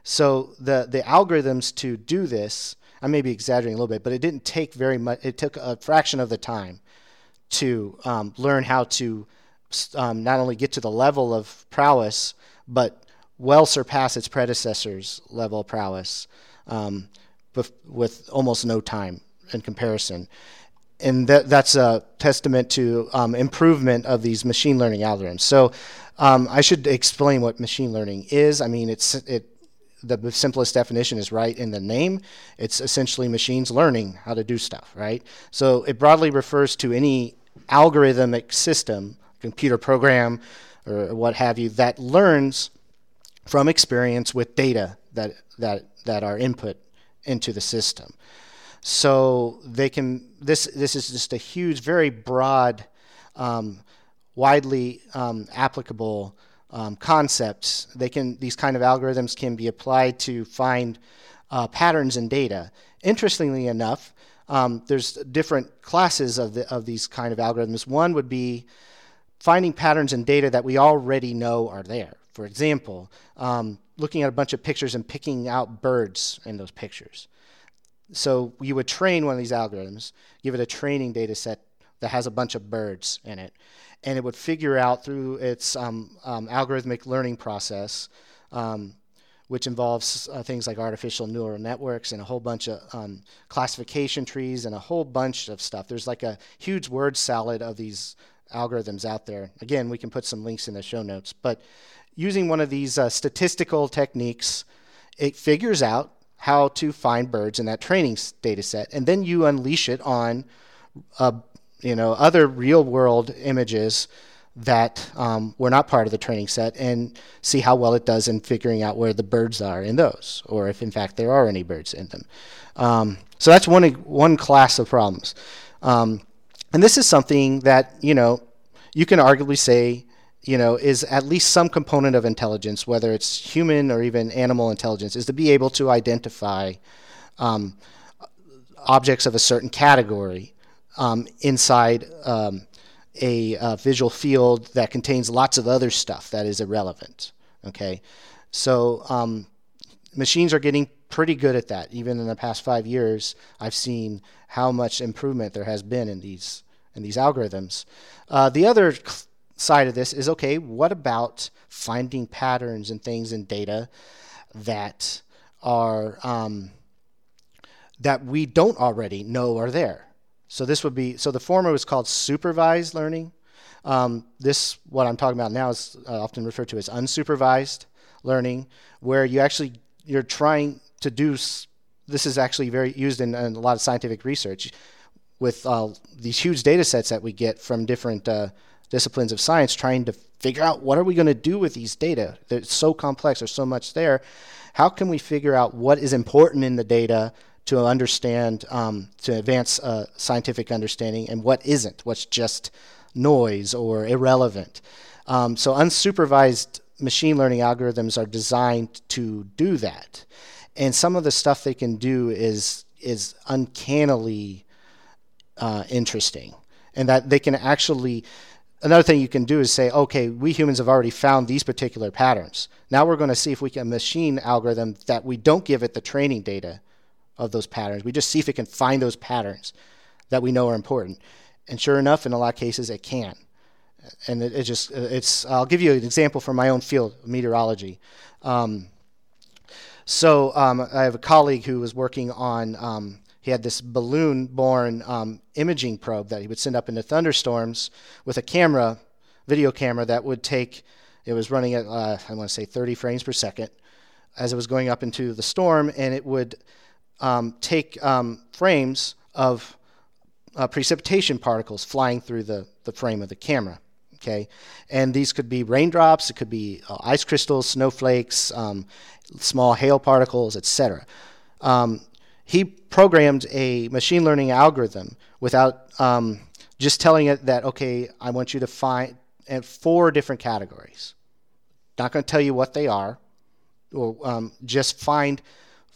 So the the algorithms to do this, I may be exaggerating a little bit, but it didn't take very much. It took a fraction of the time to um, learn how to um, not only get to the level of prowess, but well surpass its predecessor's level of prowess um, with almost no time in comparison. and that, that's a testament to um, improvement of these machine learning algorithms. So um, I should explain what machine learning is. I mean, it's it the simplest definition is right in the name. It's essentially machines learning how to do stuff, right? So it broadly refers to any algorithmic system, computer program, or what have you, that learns from experience with data that that that are input into the system. So they can. This this is just a huge, very broad, um, widely um, applicable um, concepts. They can these kind of algorithms can be applied to find uh, patterns in data. Interestingly enough, um, there's different classes of the, of these kind of algorithms. One would be finding patterns in data that we already know are there. For example, um, looking at a bunch of pictures and picking out birds in those pictures. So you would train one of these algorithms, give it a training data set that has a bunch of birds in it, and it would figure out through its um, um, algorithmic learning process, um, which involves uh, things like artificial neural networks and a whole bunch of um, classification trees and a whole bunch of stuff. There's like a huge word salad of these algorithms out there. Again, we can put some links in the show notes, but using one of these uh, statistical techniques, it figures out how to find birds in that training data set, and then you unleash it on uh, you know other real world images that um, were not part of the training set and see how well it does in figuring out where the birds are in those, or if in fact there are any birds in them. Um, so that's one one class of problems, um, and this is something that you know you can arguably say you know is at least some component of intelligence, whether it's human or even animal intelligence, is to be able to identify um, objects of a certain category um, inside um, a, uh, visual field that contains lots of other stuff that is irrelevant. Okay, so um, machines are getting pretty good at that. Even in the past five years, I've seen how much improvement there has been in these in these algorithms. Uh, the other side of this is okay. What about finding patterns and things in data that are um, that we don't already know are there? So this would be so the former was called supervised learning. Um, this what I'm talking about now is uh, often referred to as unsupervised learning, where you actually you're trying to do. This is actually very used in, in a lot of scientific research with uh, these huge data sets that we get from different uh, disciplines of science, trying to figure out what are we going to do with these data. They're so complex. There's so much there. How can we figure out what is important in the data to understand, um, to advance uh, scientific understanding, and what isn't, what's just noise or irrelevant. Um, so, unsupervised machine learning algorithms are designed to do that. And some of the stuff they can do is, is uncannily uh, interesting, and that they can actually another thing you can do is say, okay, we humans have already found these particular patterns. Now we're going to see if we can machine algorithm that we don't give it the training data of those patterns. We just see if it can find those patterns that we know are important. And sure enough, in a lot of cases, it can. And it, it just, it's, I'll give you an example from my own field, meteorology. Um, so um, I have a colleague who was working on, um, he had this balloon borne um, imaging probe that he would send up into thunderstorms with a camera, video camera that would take, it was running at, uh, I want to say 30 frames per second as it was going up into the storm, and it would um, take um, frames of uh, precipitation particles flying through the, the frame of the camera. Okay, and these could be raindrops, it could be uh, ice crystals, snowflakes, um, small hail particles, etc. Um, he programmed a machine learning algorithm without um, just telling it that okay, I want you to find four different categories. Not going to tell you what they are, or um, just find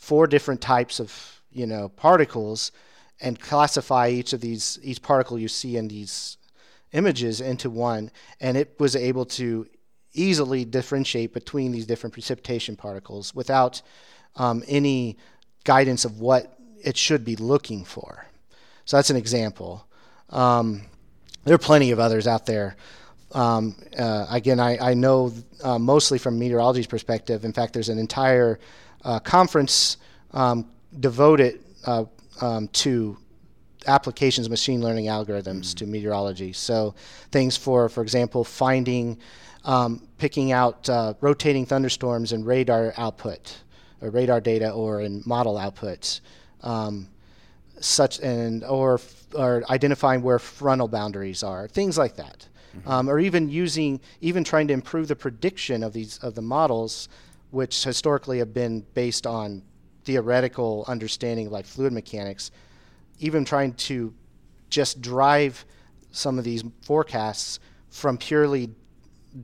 four different types of you know particles and classify each of these each particle you see in these images into one. And it was able to easily differentiate between these different precipitation particles without um, any guidance of what it should be looking for. So that's an example. Um, there are plenty of others out there. Um, uh, again I, I know uh, mostly from meteorology's perspective. In fact there's an entire uh, conference um, devoted uh, um, to applications of machine learning algorithms to meteorology. So things for, for example, finding, um, picking out uh, rotating thunderstorms in radar output, or radar data, or in model outputs, um, such and or or identifying where frontal boundaries are, things like that, um, or even using, even trying to improve the prediction of these of the models, which historically have been based on theoretical understanding like fluid mechanics even trying to just drive some of these forecasts from purely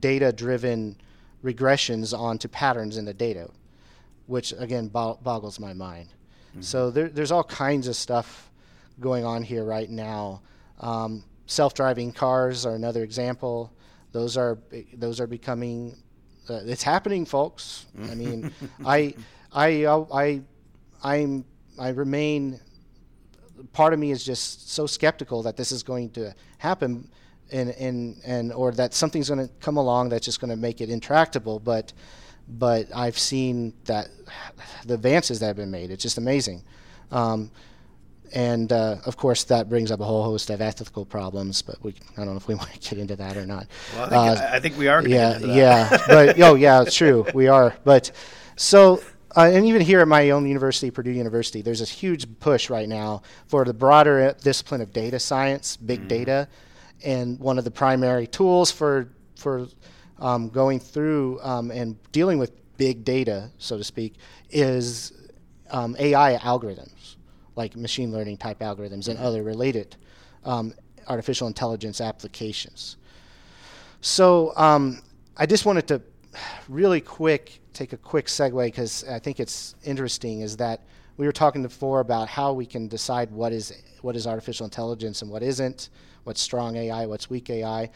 data driven regressions onto patterns in the data, which again bo- boggles my mind. So there, there's all kinds of stuff going on here right now. Um, Self driving cars are another example. Those are those are becoming. Uh, it's happening, folks. I mean, (laughs) I, I, uh, I, I'm, I remain part of me is just so skeptical that this is going to happen and and and or that something's going to come along that's just going to make it intractable but but I've seen that the advances that have been made it's just amazing um, and uh, of course that brings up a whole host of ethical problems but we I don't know if we (laughs) want to get into that or not Well, I think, Uh, I think we are yeah, get into that. yeah, (laughs) but oh yeah, it's true. We are, but so uh, and even here at my own university, Purdue University, there's this huge push right now for the broader uh, discipline of data science, big data, and one of the primary tools for for um, going through um, and dealing with big data, so to speak, is um, AI algorithms, like machine learning type algorithms and other related um, artificial intelligence applications. So um, I just wanted to really quick take a quick segue because I think it's interesting. Is that we were talking before about how we can decide what is what is artificial intelligence and what isn't, what's strong AI, what's weak AI.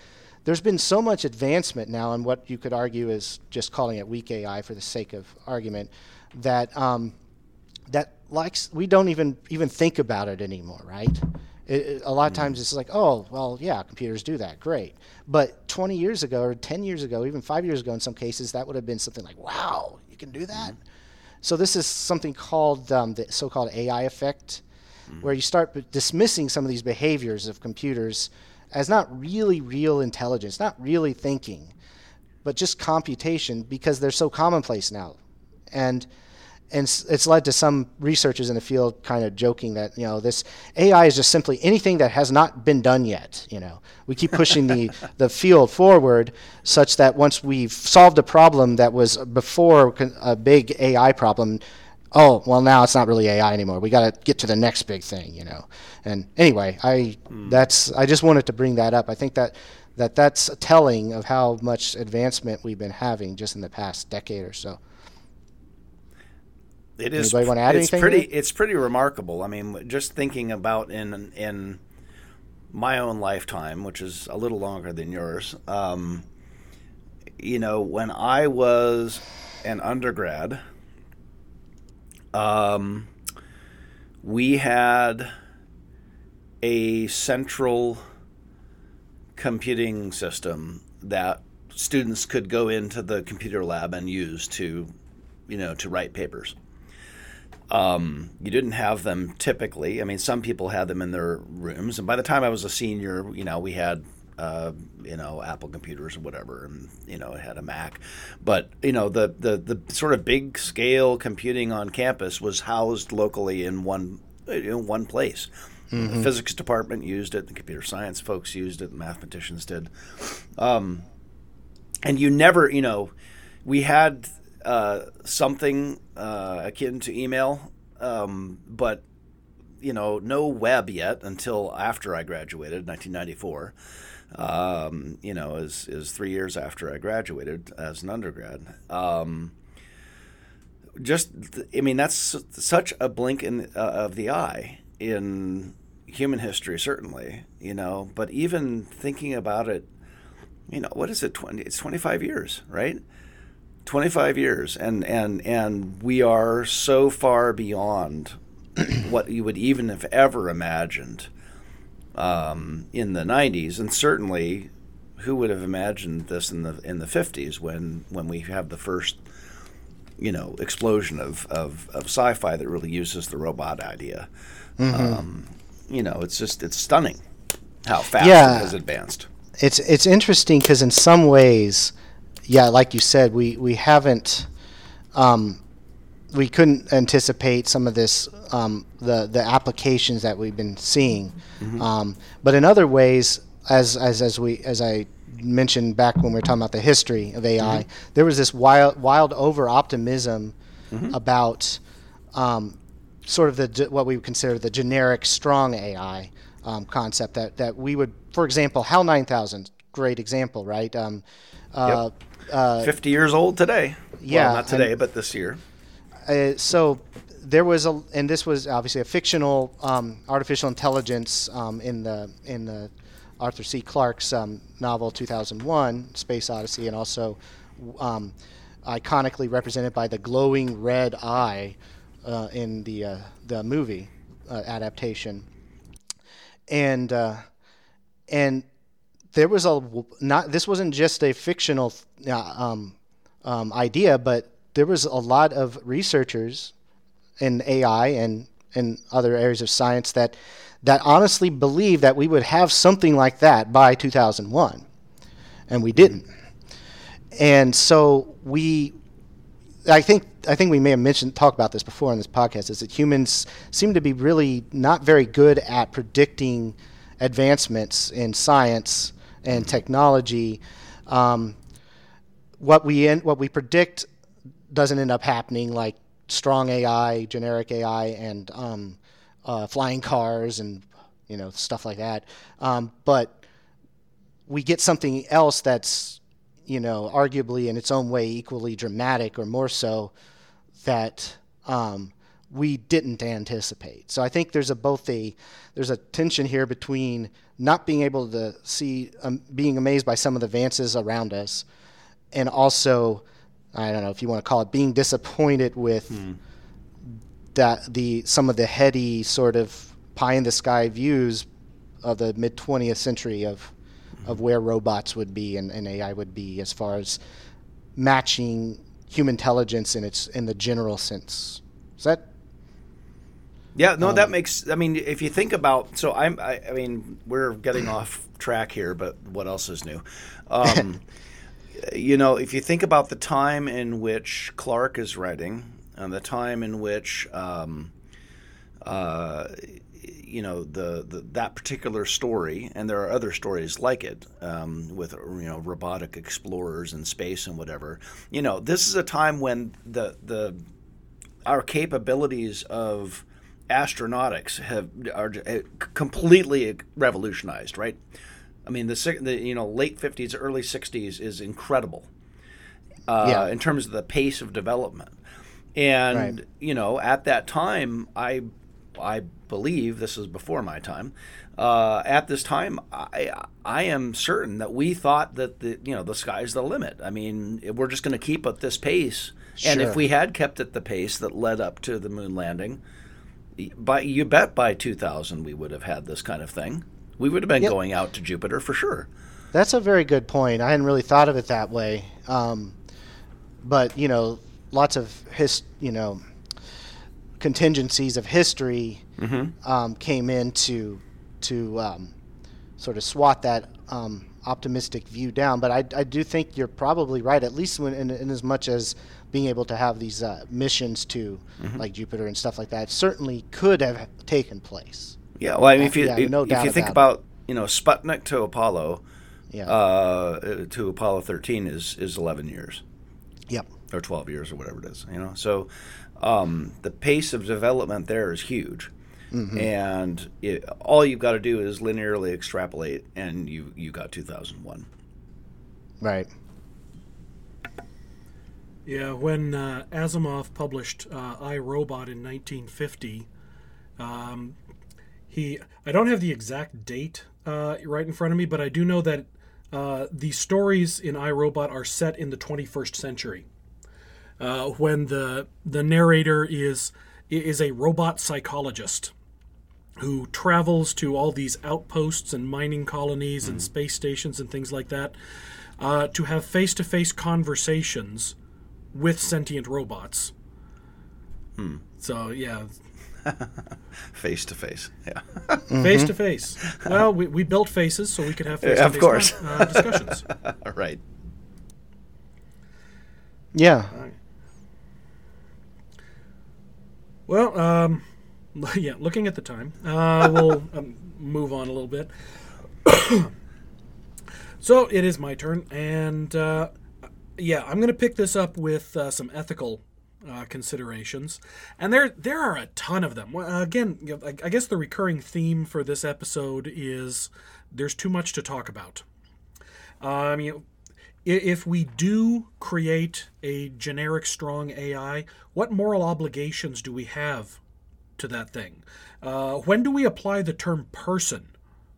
There's been so much advancement now in what you could argue is just calling it weak AI for the sake of argument that um, that likes we don't even even think about it anymore, right? It, it- a lot of times it's like, oh, well, yeah, computers do that, great. But 20 years ago, or 10 years ago, even five years ago, in some cases, that would have been something like, wow, you can do that. So this is something called um, the so-called AI effect, where you start b- dismissing some of these behaviors of computers as not really real intelligence, not really thinking, but just computation because they're so commonplace now. And and it's led to some researchers in the field kind of joking that you know this AI is just simply anything that has not been done yet. You know, we keep pushing the (laughs) the field forward such that once we've solved a problem that was before a big AI problem, oh well now it's not really AI anymore. We got to get to the next big thing. You know, and anyway, I hmm. that's I just wanted to bring that up. I think that. That that's telling of how much advancement we've been having just in the past decade or so. It is. Anybody wanna add it's anything pretty. to? It's pretty remarkable. I mean, just thinking about in in my own lifetime, which is a little longer than yours. Um, you know, when I was an undergrad, um, we had a central computing system that students could go into the computer lab and use to, you know, to write papers. Um, you didn't have them typically. I mean, some people had them in their rooms, and by the time I was a senior, you know, we had, uh, you know, Apple computers or whatever, and you know, it had a Mac. But you know, the the the sort of big scale computing on campus was housed locally in one in one place. The physics department used it. The computer science folks used it. The mathematicians did. Um, and you never, you know, we had uh, something uh, akin to email, um, but you know, no web yet until after I graduated, 1994. Um, you know, is is three years after I graduated as an undergrad. Um, just, I mean, that's such a blink in uh, of the eye in human history, certainly. You know, but even thinking about it you know what is it 20 it's 25 years right 25 years and and and we are so far beyond (clears throat) what you would even have ever imagined um, in the 90s and certainly who would have imagined this in the in the 50s when when we have the first you know explosion of of, of sci-fi that really uses the robot idea um, you know, it's just it's stunning how fast Yeah. it has advanced. it's it's interesting because in some ways, yeah, like you said, we we haven't, um, we couldn't anticipate some of this, um, the the applications that we've been seeing, um, but in other ways, as as as we as I mentioned back when we were talking about the history of AI, there was this wild wild over optimism about. Um, sort of the what we would consider the generic strong AI um, concept that, that we would, for example, HAL 9000, great example, right? Um, uh, uh, Fifty years old today. yeah, well, not today, and- but this year. uh, so there was a, and this was obviously a fictional um, artificial intelligence um, in the in the Arthur C. Clarke's um, novel 2001, Space Odyssey, and also um, iconically represented by the glowing red eye uh, in the uh, the movie uh, adaptation, and uh, and there was a not this wasn't just a fictional um, um, idea, but there was a lot of researchers in AI and and other areas of science that that honestly believed that we would have something like that by 2001, and we didn't. And so we, I think I think we may have mentioned talked about this before in this podcast is that humans seem to be really not very good at predicting advancements in science and technology. Um, what we in, what we predict doesn't end up happening, like strong AI, generic AI, and um, uh, flying cars and you know stuff like that. Um, but we get something else that's you know arguably in its own way equally dramatic or more so that um, we didn't anticipate. So I think there's a both a there's a tension here between not being able to see um, being amazed by some of the advances around us, and also I don't know if you want to call it being disappointed with that the some of the heady sort of pie in the sky views of the mid 20th century of of where robots would be and, and AI would be as far as matching human intelligence in its in the general sense. Is that Yeah, no, Um, that makes. I mean, if you think about, so I'm. I, I mean, we're getting off track here, but what else is new? Um, (laughs) you know, if you think about the time in which Clarke is writing, and the time in which, um, uh, you know, the, the that particular story, and there are other stories like it, um, with you know robotic explorers in space and whatever. You know, this is a time when the the our capabilities of astronautics have are uh, completely revolutionized, right? I mean, the, the you know late fifties, early sixties is incredible uh, Yeah. in terms of the pace of development. And Right. you know, at that time, I I believe this is before my time. Uh, at this time, I I am certain that we thought that the you know the sky's the limit. I mean, we're just going to keep at this pace, and if we had kept at the pace that led up to the moon landing, by you bet by 2000 we would have had this kind of thing. We would have been Yep. going out to Jupiter for sure. That's a very good point. I hadn't really thought of it that way. Um, but you know, lots of his, you know, contingencies of history um, came in to to um, sort of swat that um, optimistic view down. But I, I do think you're probably right, at least when, in, in as much as being able to have these uh, missions to like Jupiter and stuff like that certainly could have taken place. Yeah, well, I mean, if you Yeah, if, no if doubt you think about about you know Sputnik to Apollo, Yeah. uh, to Apollo 13 is is 11 years yep. or 12 years or whatever it is. You know, so um, the pace of development there is huge, and it, all you've got to do is linearly extrapolate, and you you got 2001. Right. Yeah, when uh, Asimov published uh, I Robot in 1950, um, he I don't have the exact date uh, right in front of me, but I do know that uh, the stories in I Robot are set in the 21st century, uh, when the the narrator is is a robot psychologist who travels to all these outposts and mining colonies and space stations and things like that uh, to have face to face conversations with sentient robots. So yeah, (laughs) face to face. Yeah. (laughs) face to face. Well, we, we built faces so we could have face to face uh, discussions. (laughs) right. Yeah. Well, um, yeah, looking at the time, uh, we'll um, move on a little bit. (coughs) so it is my turn, and uh, yeah, I'm going to pick this up with uh, some ethical uh, considerations, and there there are a ton of them. Well, again, I, I guess the recurring theme for this episode is there's too much to talk about. Uh, I mean, if we do create a generic strong AI, what moral obligations do we have to that thing? Uh, when do we apply the term person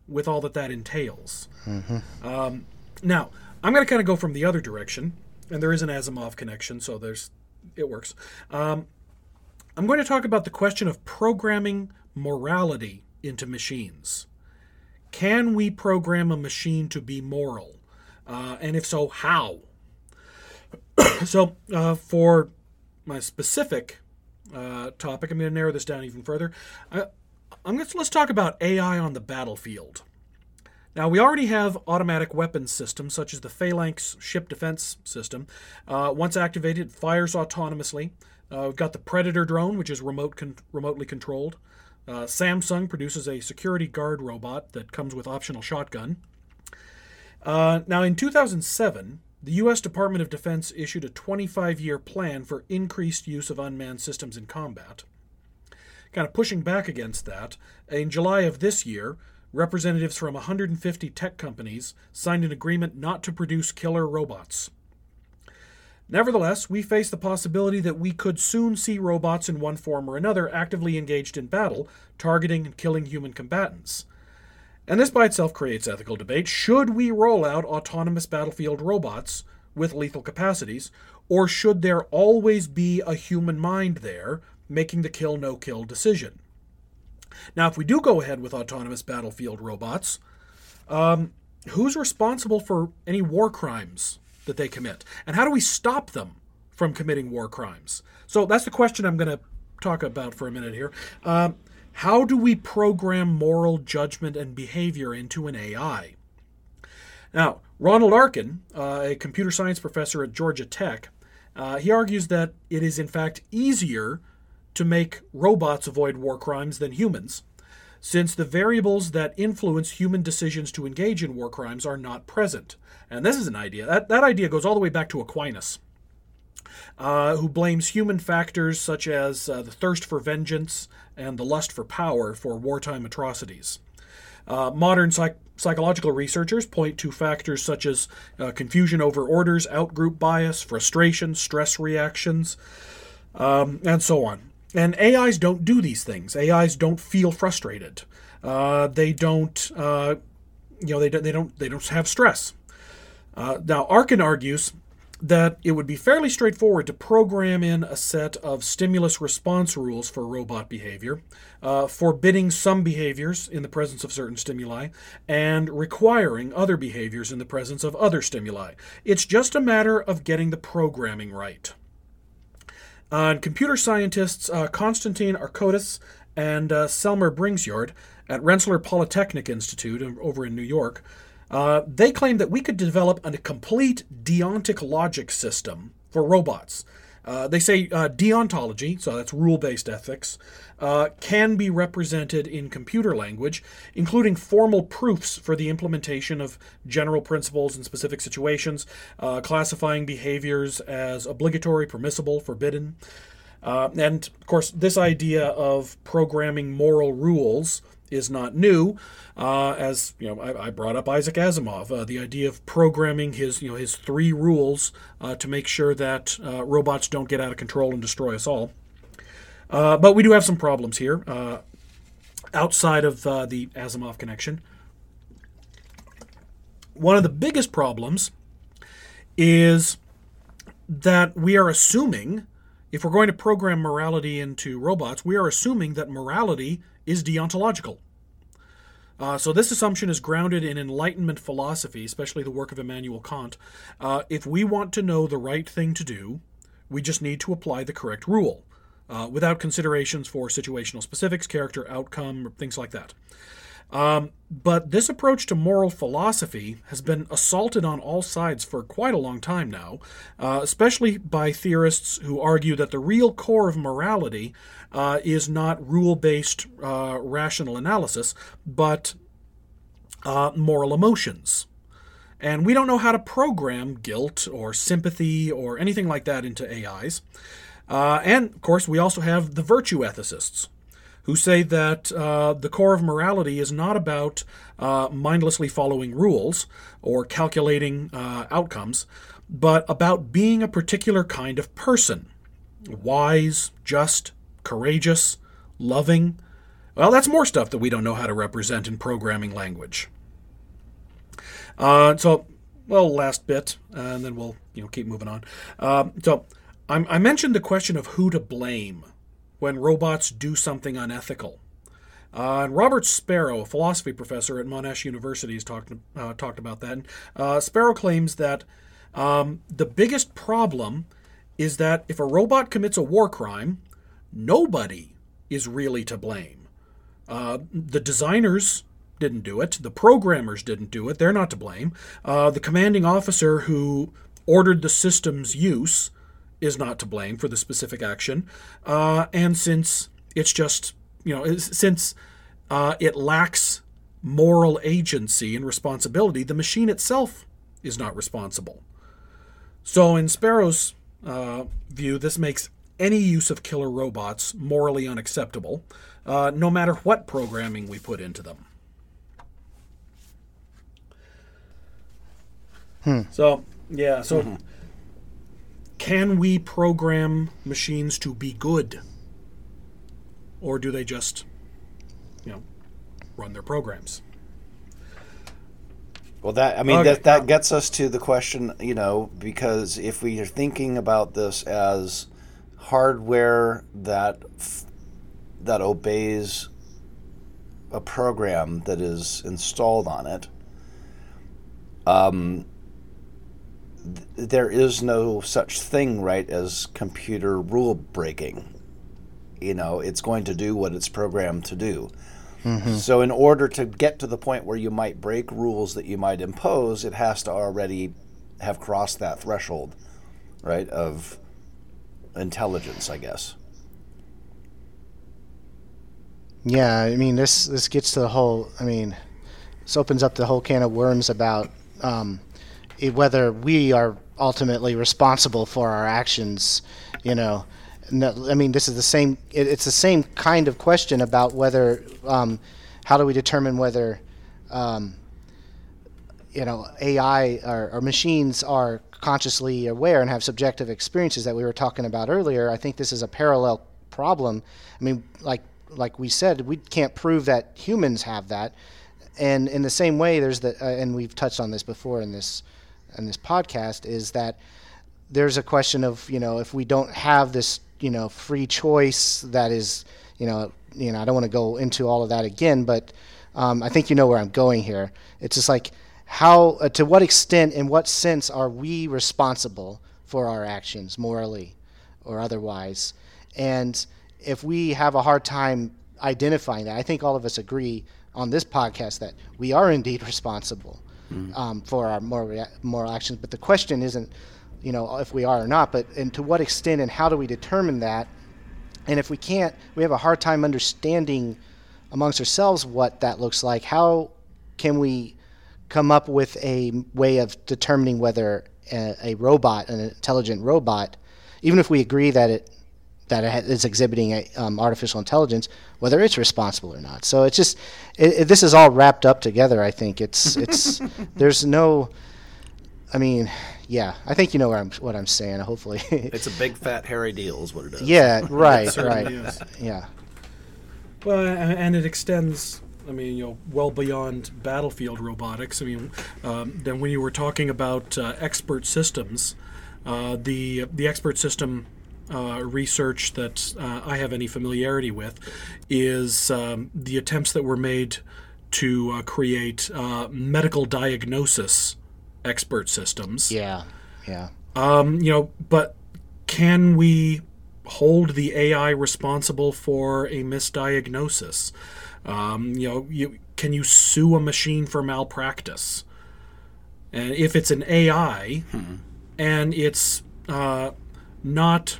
with all that that entails? Um, now, I'm going to kind of go from the other direction, and there is an Asimov connection, so there's it works. Um, I'm going to talk about the question of programming morality into machines. Can we program a machine to be moral? Uh, and if so, how? (coughs) so, uh, for my specific uh, topic, I'm going to narrow this down even further. Uh, I'm going to, let's talk about AI on the battlefield. Now, we already have automatic weapons systems such as the Phalanx ship defense system. Uh, once activated, it fires autonomously. Uh, we've got the Predator drone, which is remote con- remotely controlled. Uh, Samsung produces a security guard robot that comes with optional shotgun. Uh, now, in 2007, the U.S. Department of Defense issued a 25 year plan for increased use of unmanned systems in combat. Kind of pushing back against that, in July of this year, representatives from 150 tech companies signed an agreement not to produce killer robots. Nevertheless, we face the possibility that we could soon see robots in one form or another actively engaged in battle, targeting and killing human combatants. And this by itself creates ethical debate. Should we roll out autonomous battlefield robots with lethal capacities, or should there always be a human mind there making the kill no kill decision? Now, if we do go ahead with autonomous battlefield robots, um, who's responsible for any war crimes that they commit? And how do we stop them from committing war crimes? So that's the question I'm going to talk about for a minute here. Um, how do we program moral judgment and behavior into an AI? Now, Ronald Arkin, uh, a computer science professor at Georgia Tech, uh, he argues that it is in fact easier to make robots avoid war crimes than humans, since the variables that influence human decisions to engage in war crimes are not present. And this is an idea. That, that idea goes all the way back to Aquinas, uh, who blames human factors such as uh, the thirst for vengeance and the lust for power for wartime atrocities. Uh, modern psych- psychological researchers point to factors such as uh, confusion over orders, outgroup bias, frustration, stress reactions, um, and so on. And AIs don't do these things. AIs don't feel frustrated. Uh, they don't, uh, you know, they don't, they don't, they don't have stress. Uh, now, Arkin argues that it would be fairly straightforward to program in a set of stimulus response rules for robot behavior, uh, forbidding some behaviors in the presence of certain stimuli, and requiring other behaviors in the presence of other stimuli. It's just a matter of getting the programming right. And computer scientists uh, Konstantine Arkoudas and uh, Selmer Bringsjord at Rensselaer Polytechnic Institute over in New York, uh, they claim that we could develop a complete deontic logic system for robots. Uh, they say uh, deontology, so that's rule based ethics, uh, can be represented in computer language, including formal proofs for the implementation of general principles in specific situations, uh, classifying behaviors as obligatory, permissible, forbidden. Uh, and of course, this idea of programming moral rules is not new. Uh, as you know, I, I brought up Isaac Asimov, uh, the idea of programming his you know his three rules uh, to make sure that uh, robots don't get out of control and destroy us all. Uh, but we do have some problems here uh, outside of the Asimov connection. One of the biggest problems is that we are assuming, if we're going to program morality into robots, we are assuming that morality is deontological. Uh, so this assumption is grounded in Enlightenment philosophy, especially the work of Immanuel Kant. Uh, if we want to know the right thing to do, we just need to apply the correct rule. uh, without considerations for situational specifics, character, outcome, things like that. Um, but this approach to moral philosophy has been assaulted on all sides for quite a long time now, uh, especially by theorists who argue that the real core of morality uh, is not rule based uh, rational analysis, but uh, moral emotions. And we don't know how to program guilt or sympathy or anything like that into AIs. Uh, and of course, we also have the virtue ethicists who say that uh, the core of morality is not about uh, mindlessly following rules or calculating uh, outcomes, but about being a particular kind of person wise, just, courageous, loving. Well, that's more stuff that we don't know how to represent in programming language. Uh, so, well, last bit, and then we'll you know keep moving on. Uh, so, I'm, I mentioned the question of who to blame when robots do something unethical. Uh, and Robert Sparrow, a philosophy professor at Monash University, has talked uh, talked about that. Uh, Sparrow claims that um, the biggest problem is that if a robot commits a war crime, nobody is really to blame. Uh, the designers didn't do it. The programmers didn't do it. They're not to blame. Uh, the commanding officer who ordered the system's use is not to blame for the specific action. Uh, and since it's just, you know, since uh, it lacks moral agency and responsibility, the machine itself is not responsible. So, in Sparrow's uh, view, this makes any use of killer robots morally unacceptable, uh, no matter what programming we put into them. So, yeah, so can we program machines to be good? Or do they just, you know, run their programs? Well, that I mean Okay. that that gets us to the question, you know, because if we are thinking about this as hardware that f- that obeys a program that is installed on it, um, th- there is no such thing, right, as computer rule breaking. You know, it's going to do what it's programmed to do. So, in order to get to the point where you might break rules that you might impose, it has to already have crossed that threshold, right, of intelligence, I guess. Yeah, I mean this this gets to the whole. I mean, this opens up the whole can of worms about um, whether we are ultimately responsible for our actions. You know, no, I mean this is the same. It, it's the same kind of question about whether um, how do we determine whether um, you know AI or, or machines are consciously aware and have subjective experiences that we were talking about earlier. I think this is a parallel problem. I mean, like like we said, we can't prove that humans have that. And in the same way, there's the uh, and we've touched on this before in this in this podcast is that there's a question of you know if we don't have this you know free choice that is you know you know I don't want to go into all of that again, but um, I think you know where I'm going here. It's just like how uh, to what extent in what sense are we responsible for our actions morally or otherwise and if we have a hard time identifying that i think all of us agree on this podcast that we are indeed (laughs) responsible um, for our moral, moral actions. But the question isn't you know if we are or not but and to what extent and how do we determine that? And if we can't we have a hard time understanding amongst ourselves what that looks like. How can we come up with a way of determining whether a, a robot, an intelligent robot, even if we agree that it that it ha- is exhibiting a, um, artificial intelligence, whether it's responsible or not. So it's just it, it, this is all wrapped up together. I think it's it's (laughs) there's no. I mean, yeah, I think you know what I'm what I'm saying. Hopefully, (laughs) It's a big fat hairy deal, is what it is. yeah, (laughs) right, right, is. yeah. Well, and it extends. I mean, you know, well beyond battlefield robotics. I mean, um, then when you were talking about uh, expert systems, uh, the the expert system uh, research that uh, I have any familiarity with is um, the attempts that were made to uh, create uh, medical diagnosis expert systems. Yeah, yeah. Um, you know, but can we hold the AI responsible for a misdiagnosis? Um, you know, you, can you sue a machine for malpractice? And if it's an AI and it's uh, not,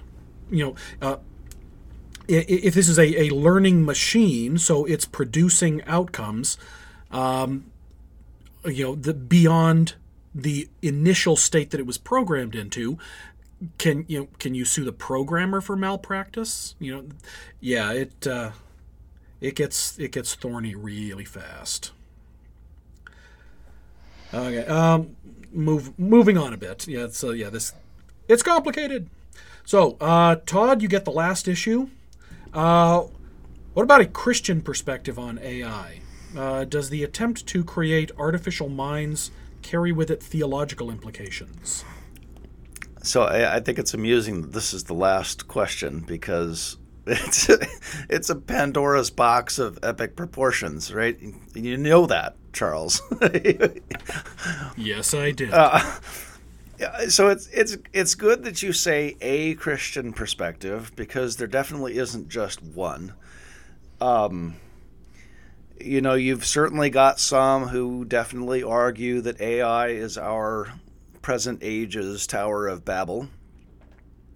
you know, uh, if this is a, a learning machine, so it's producing outcomes, um, you know, the beyond the initial state that it was programmed into, can you know, can you sue the programmer for malpractice? You know, yeah, it uh, it gets it gets thorny really fast. Okay, um, move moving on a bit. Yeah, so yeah, this it's complicated. So, uh, Todd, you get the last issue. Uh, what about a Christian perspective on AI? Uh, does the attempt to create artificial minds carry with it theological implications? So I, I think it's amusing that this is the last question because (laughs) it's it's a Pandora's box of epic proportions, right? You know that, Charles. (laughs) Yes, I did. Yeah, so it's it's it's good that you say a Christian perspective because there definitely isn't just one. Um, you know, you've certainly got some who definitely argue that AI is our present age's Tower of Babel,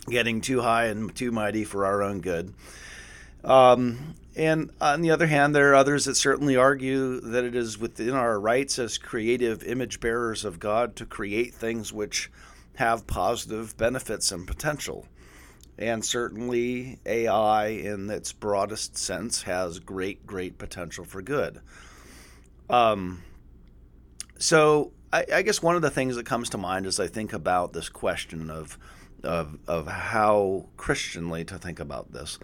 getting too high and too mighty for our own good. Um, and on the other hand, there are others that certainly argue that it is within our rights as creative image bearers of God to create things which have positive benefits and potential. And certainly, AI, in its broadest sense, has great, great potential for good. Um, so, I, I guess one of the things that comes to mind as I think about this question of of, of how Christianly to think about this.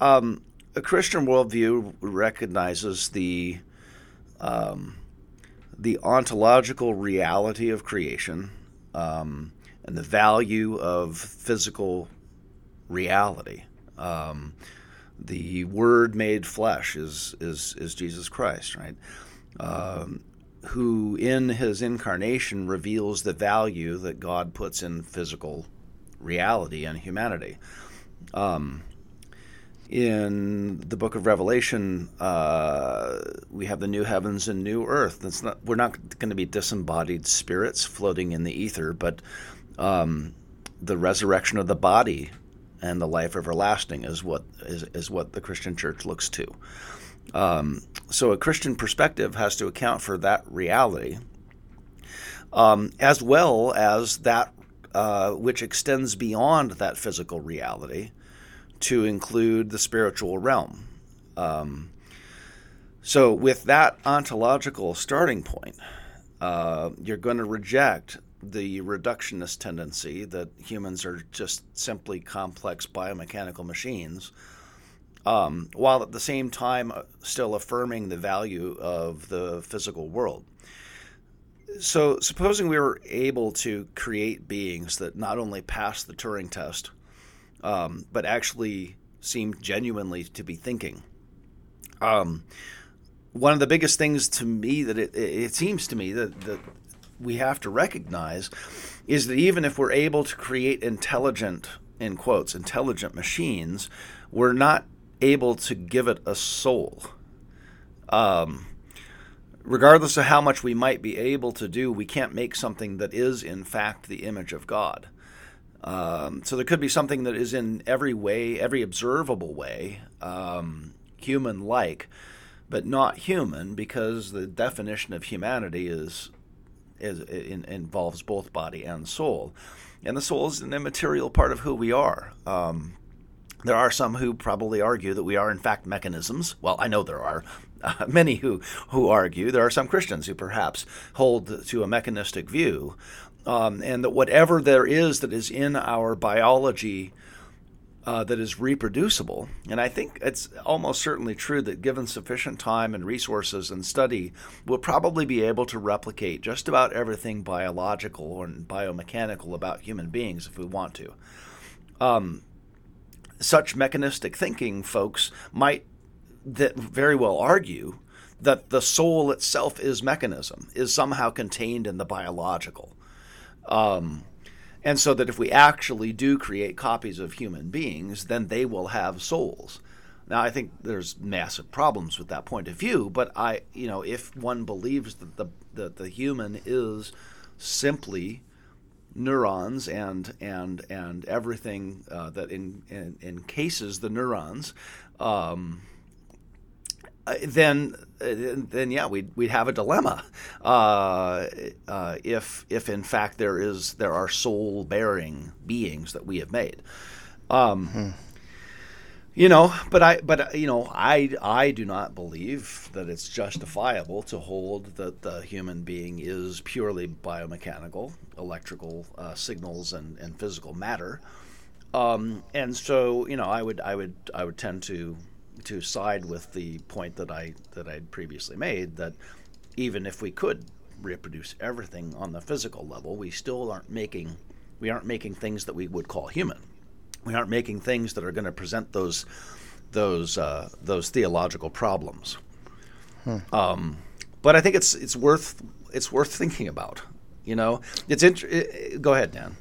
Um, a Christian worldview recognizes the um, the ontological reality of creation um, and the value of physical reality. Um, the Word made flesh is is is Jesus Christ, right? Um, who in His incarnation reveals the value that God puts in physical reality and humanity. Um, in the book of Revelation, uh, we have the new heavens and new earth. That's not we're not going to be disembodied spirits floating in the ether, but um, the resurrection of the body and the life everlasting is what is, is what the Christian church looks to. Um, so a Christian perspective has to account for that reality, um, as well as that uh, which extends beyond that physical reality to include the spiritual realm. Um, so, with that ontological starting point, uh, you're going to reject the reductionist tendency that humans are just simply complex biomechanical machines, um, while at the same time uh, still affirming the value of the physical world. So, supposing we were able to create beings that not only pass the Turing test, um, but actually seem genuinely to be thinking. Um, one of the biggest things to me that it, it seems to me that, that we have to recognize is that even if we're able to create intelligent, in quotes, intelligent machines, we're not able to give it a soul. Um, regardless of how much we might be able to do, we can't make something that is, in fact, the image of God. Um, so there could be something that is in every way, every observable way, um, human like, but not human because the definition of humanity is, is in, involves both body and soul. And the soul is an immaterial part of who we are. Um, there are some who probably argue that we are, in fact, mechanisms. Well, I know there are uh, many who, who argue. There are some Christians who perhaps hold to a mechanistic view um, and that whatever there is that is in our biology uh, that is reproducible, and I think it's almost certainly true that given sufficient time and resources and study, we'll probably be able to replicate just about everything biological and biomechanical about human beings if we want to. Um, such mechanistic thinking folks might that very well argue that the soul itself is mechanism, is somehow contained in the biological. Um, And so that if we actually do create copies of human beings, then they will have souls. Now, I think there's massive problems with that point of view, but I, you know, if one believes that the that the human is simply neurons and and and everything uh, that in, in, encases the neurons, um, uh, then then yeah, we'd we'd have a dilemma uh, uh, if if in fact there is there are soul bearing beings that we have made. Um, hmm you know but i but you know i i do not believe that it's justifiable to hold that the human being is purely biomechanical electrical uh, signals and, and physical matter um, and so you know i would i would i would tend to to side with the point that i that i'd previously made that even if we could reproduce everything on the physical level we still aren't making we aren't making things that we would call human we aren't making things that are going to present those those uh, those theological problems. Hmm. Um, but I think it's it's worth it's worth thinking about. You know, it's int- it, go ahead, Dan.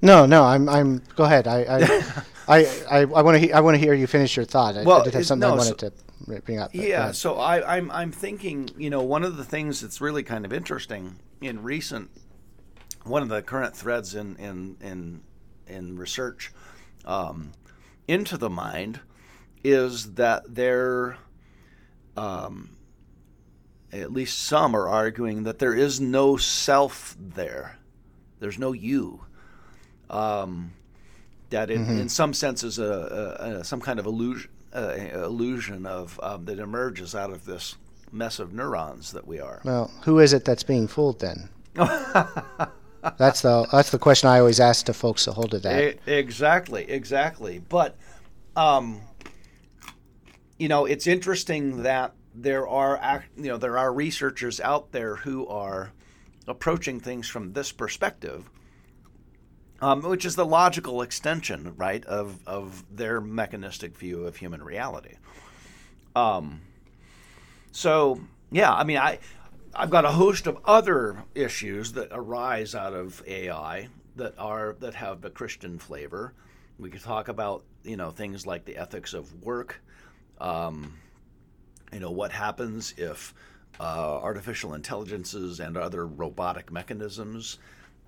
No, no, I'm I'm. Go ahead. I I (laughs) I, I, want to he- I want to hear you finish your thought. I, well, I did have something no, I wanted so, to bring up. Yeah, so I, I'm I'm thinking. You know, one of the things that's really kind of interesting in recent, one of the current threads in in in in research um, into the mind is that there, um, at least some are arguing that there is no self there. There's no you. Um, that it, mm-hmm. in some sense is a, a, a some kind of illusion, uh, illusion of um, that emerges out of this mess of neurons that we are. Well, who is it that's being fooled then? (laughs) that's the that's the question I always ask to folks that hold to that. Exactly, exactly. But, um, you know, it's interesting that there are you know there are researchers out there who are approaching things from this perspective, um, which is the logical extension, right, of of their mechanistic view of human reality. Um, so yeah, I mean, I I've got a host of other issues that arise out of AI that are that have a Christian flavor. We could talk about you know things like the ethics of work. Um, you know what happens if uh, artificial intelligences and other robotic mechanisms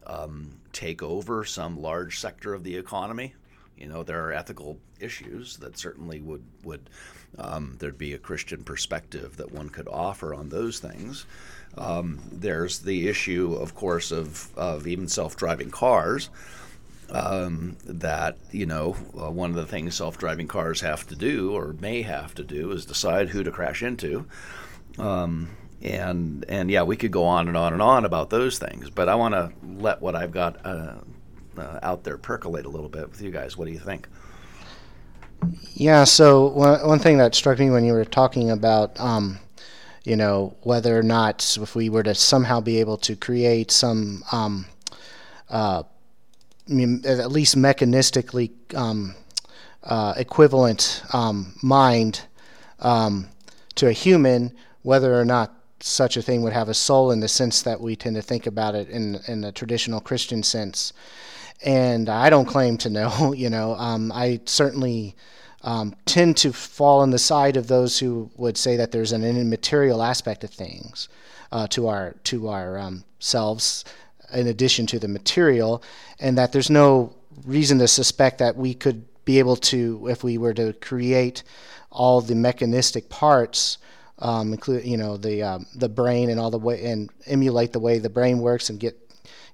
um, take over some large sector of the economy. You know there are ethical issues that certainly would would um, there'd be a Christian perspective that one could offer on those things. Um, there's the issue, of course, of, of even self driving cars. Um, that you know uh, one of the things self-driving cars have to do or may have to do is decide who to crash into um, and and yeah we could go on and on and on about those things but i want to let what i've got uh, uh, out there percolate a little bit with you guys. What do you think? Yeah so one, one thing that struck me when you were talking about um, you know, whether or not if we were to somehow be able to create some, um, uh, at least mechanistically um, uh, equivalent um, mind um, to a human, whether or not such a thing would have a soul in the sense that we tend to think about it in in the traditional Christian sense. And I don't claim to know. (laughs) You know, um, I certainly um, tend to fall on the side of those who would say that there's an immaterial aspect of things uh, to our to our um, selves in addition to the material, and that there's no reason to suspect that we could be able to, if we were to create all the mechanistic parts, um, include you know the um, the brain and all the way and emulate the way the brain works and get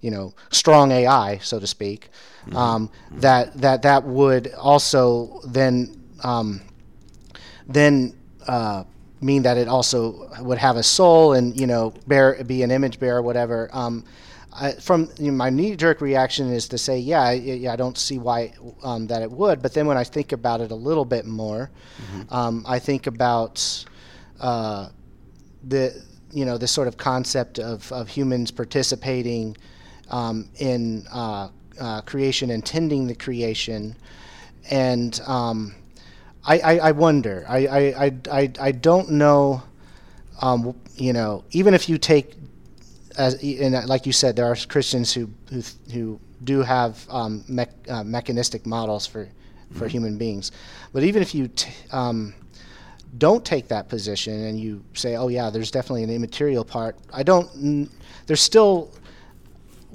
you know strong AI, so to speak. Mm-hmm. Um, that that that would also then um, then uh, mean that it also would have a soul and you know bear be an image bearer, whatever. Um, I, from you know, my knee-jerk reaction is to say, yeah, I, yeah, I don't see why um, that it would. But then when I think about it a little bit more, mm-hmm. um, I think about uh, the you know this sort of concept of, of humans participating um, in uh, uh, creation and tending the creation, and um, I, I, I wonder. I, I, I, I don't know. Um, you know, even if you take, as and like you said, there are Christians who who, who do have um, mech- uh, mechanistic models for for human beings. But even if you t- um, don't take that position and you say, "Oh yeah, there's definitely an immaterial part," I don't. There's still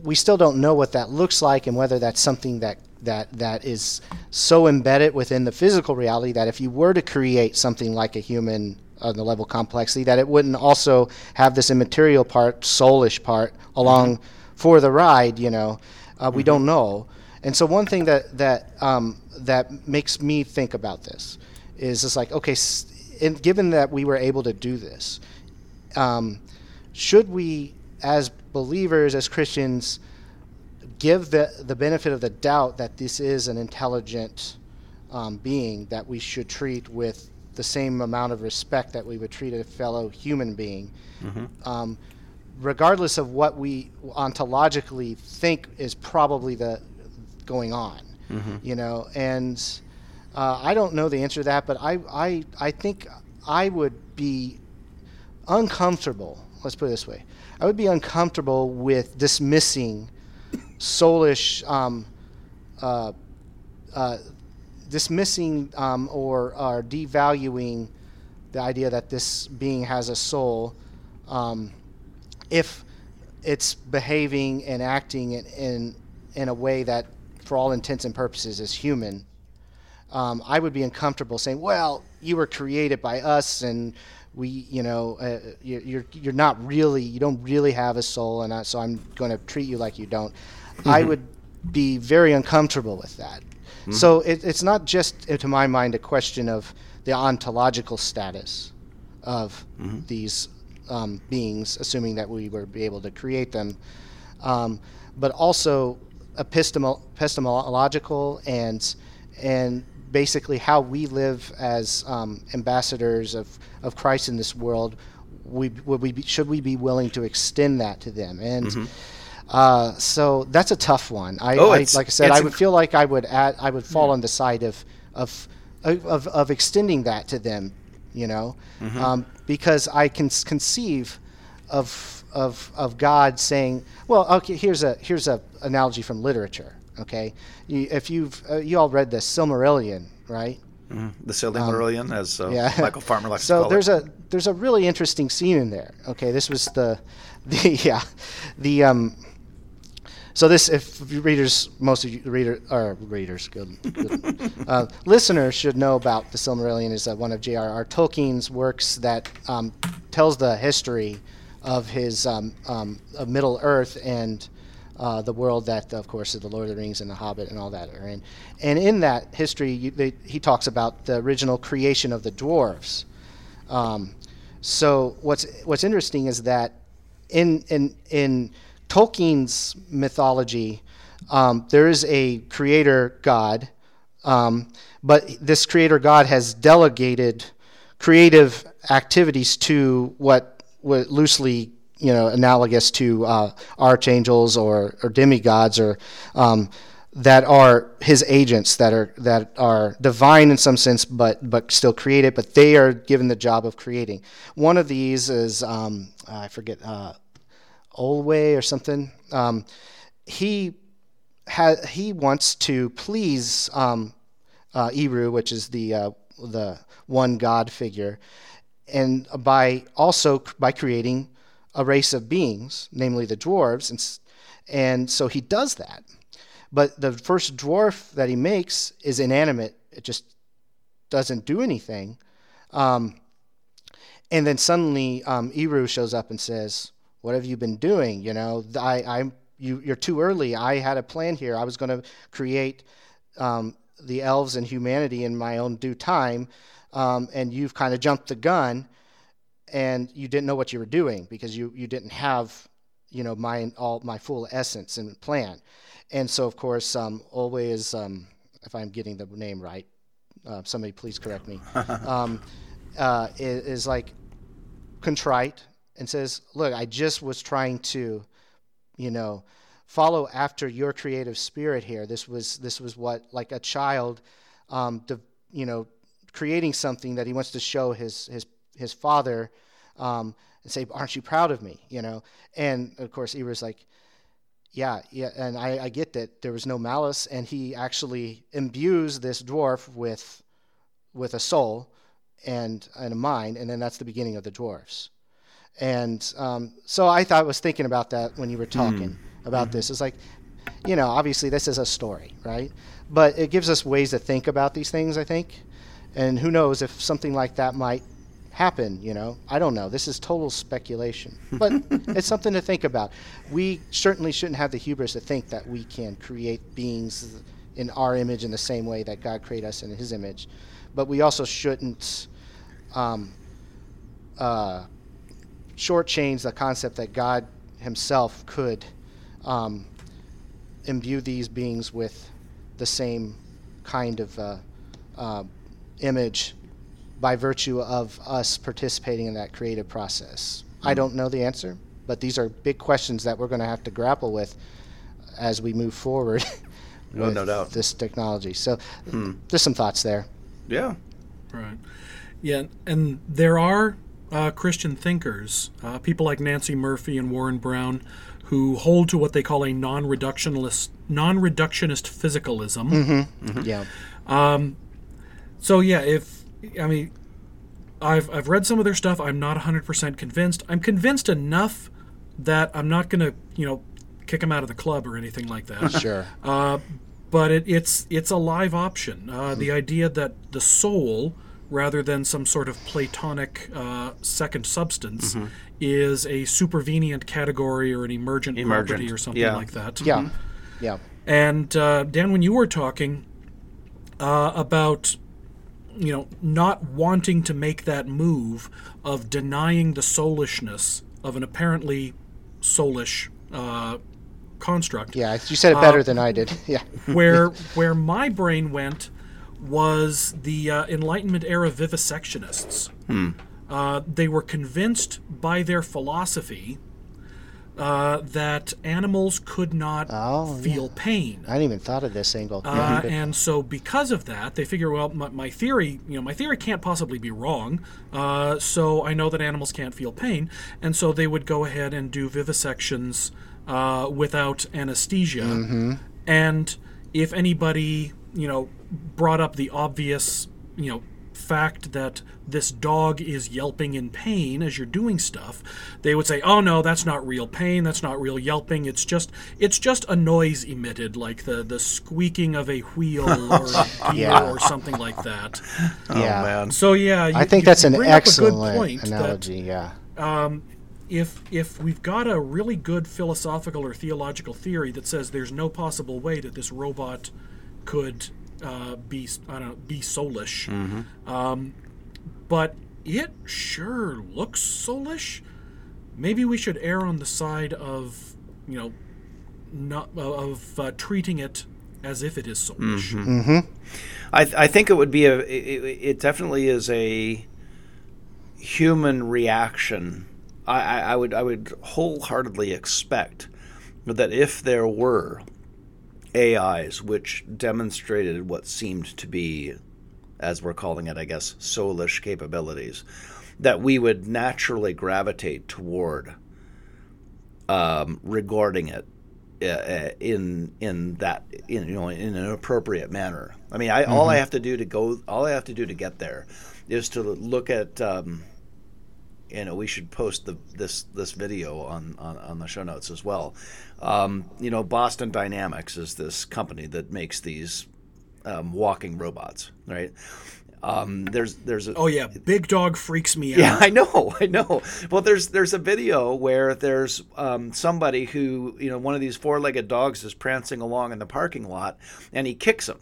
we still don't know what that looks like and whether that's something that that that is so embedded within the physical reality that if you were to create something like a human on the level of complexity that it wouldn't also have this immaterial part soulish part along for the ride you know? Uh, we don't know. And so one thing that that um, that makes me think about this is it's like okay s- and given that we were able to do this um, should we as believers as christians give the, the benefit of the doubt that this is an intelligent um, being that we should treat with the same amount of respect that we would treat a fellow human being, um, regardless of what we ontologically think is probably the going on. You know, and uh, I don't know the answer to that, but I, I, I think I would be uncomfortable. Let's put it this way: I would be uncomfortable with dismissing soulish, um, uh, uh, dismissing um, or, or devaluing the idea that this being has a soul, um, if it's behaving and acting in, in in a way that, for all intents and purposes, is human. Um, I would be uncomfortable saying, "Well, you were created by us, and we, you know, uh, you- you're you're not really, you don't really have a soul, and I, so I'm going to treat you like you don't." I would be very uncomfortable with that. So it, it's not just, uh, to my mind, a question of the ontological status of these um, beings, assuming that we were be able to create them, um, but also epistemol- epistemological and and basically how we live as um, ambassadors of, of Christ in this world. We, would we be, should we be willing to extend that to them? And uh, so that's a tough one. I, Oh, I like I said, I would inc- feel like I would add, I would fall on the side of of of, of extending that to them, you know, Mm-hmm. um, because I can conceive of of of God saying, well, okay, here's a here's a analogy from literature. Okay, you, if you've uh, you all read the Silmarillion, right? The Silmarillion, as uh, Um, yeah. Michael Farmer likes to so call there's it. a there's a really interesting scene in there. Okay, this was the (laughs) the yeah the um. So this, if readers, most of you reader or readers, good, good uh, (laughs) listeners should know about the Silmarillion is uh, one of J.R.R. Tolkien's works that um, tells the history of his um, um, of Middle Earth and uh, the world that, of course, the Lord of the Rings and the Hobbit and all that are in. And in that history, you, they, he talks about the original creation of the dwarves. Um, so what's what's interesting is that in in in Tolkien's mythology, um, there is a creator god, um, but this creator god has delegated creative activities to what, what loosely you know analogous to uh, archangels or, or demigods or um, that are his agents that are that are divine in some sense but but still created but they are given the job of creating. One of these is um, I forget uh, Aulë or something. Um, he ha- he wants to please um, uh, Eru which is the uh, the one god figure and by also by creating a race of beings, namely the dwarves, and, and so he does that. But the first dwarf that he makes is inanimate; it just doesn't do anything. Um, and then suddenly, um, Eru shows up and says, "What have you been doing? You know, I, I'm you, you're too early. I had a plan here. I was going to create um, the elves and humanity in my own due time, um, and you've kind of jumped the gun, and you didn't know what you were doing because you you didn't have, you know, my all my full essence and plan, and so of course, um, always, um, if I'm getting the name right, uh, somebody please correct me, (laughs) um, uh, is, like contrite and says, "Look, I just was trying to, you know, follow after your creative spirit here. This was this was what like a child, um, you know, creating something that he wants to show his his his father, um, and say, "Aren't you proud of me?" You know, and of course, Eber's like. yeah, yeah, and I, I get that there was no malice, and he actually imbues this dwarf with with a soul and and a mind, and then that's the beginning of the dwarfs. And um, so I thought I was thinking about that when you were talking about this. It's like, you know, obviously this is a story, right? But it gives us ways to think about these things. I think, and who knows if something like that might happen you know? I don't know. This is total speculation. But (laughs) it's something to think about. We certainly shouldn't have the hubris to think that we can create beings in our image in the same way that god created us in his image. But we also shouldn't um, uh, shortchange the concept that god himself could um, imbue these beings with the same kind of uh, uh, image by virtue of us participating in that creative process? I mm-hmm. don't know the answer, but these are big questions that we're going to have to grapple with as we move forward (laughs) No, with no doubt. this technology. So, hmm. just some thoughts there. Yeah. Right. Yeah, and there are uh, Christian thinkers, uh, people like Nancey Murphy and Warren Brown, who hold to what they call a non-reductionist non-reductionist physicalism. Mm-hmm. Mm-hmm. Yeah. Um, so yeah, if I mean, I've I've read some of their stuff. I'm not 100% convinced. I'm convinced enough that I'm not going to you know kick them out of the club or anything like that. (laughs) Sure. Uh, but it, it's it's a live option. Uh, The idea that the soul, rather than some sort of Platonic uh, second substance, is a supervenient category or an emergent, property Emergent, or something yeah. like that. yeah. Yeah. And uh, Dan, when you were talking uh, about you know not wanting to make that move of denying the soulishness of an apparently soulish uh, construct, Yeah. You said it better than I did. (laughs) Yeah. where (laughs) where my brain went was the uh, Enlightenment era vivisectionists. Uh, they were convinced by their philosophy uh, that animals could not Oh, feel pain. I hadn't even thought of this angle. Uh, (laughs) and so because of that, they figure, well, my, my theory, you know, my theory can't possibly be wrong. Uh, so I know that animals can't feel pain, and so they would go ahead and do vivisections uh, without anesthesia. Mm-hmm. And if anybody, you know, brought up the obvious, you know, fact that this dog is yelping in pain as you're doing stuff they would say oh no that's not real pain that's not real yelping it's just it's just a noise emitted like the the squeaking of a wheel (laughs) or a gear Yeah. or something like that (laughs) oh, yeah. Oh man. so yeah you, I think you- that's an bring up a excellent good point that analogy. yeah. Um, if if we've got a really good philosophical or theological theory that says there's no possible way that this robot could uh, be I don't know be soulish, um, but it sure looks soulish. Maybe we should err on the side of you know not of uh, treating it as if it is soulish. I, th- I think it would be a. It, it definitely is a human reaction. I, I, I would I would wholeheartedly expect that if there were AIs which demonstrated what seemed to be, as we're calling it, I guess, soulish capabilities, that we would naturally gravitate toward um, regarding it uh, in in that in, you know in an appropriate manner. I mean, I, all I have to do to go, all I have to do to get there, is to look at. Um, you know, we should post the this this video on on, on the show notes as well. Um, you know, Boston Dynamics is this company that makes these um, walking robots, right? Um, there's there's a, Oh yeah, big dog freaks me out. yeah. (laughs) I know, I know. Well, there's there's a video where there's um, somebody who you know one of these four-legged dogs is prancing along in the parking lot, and he kicks him,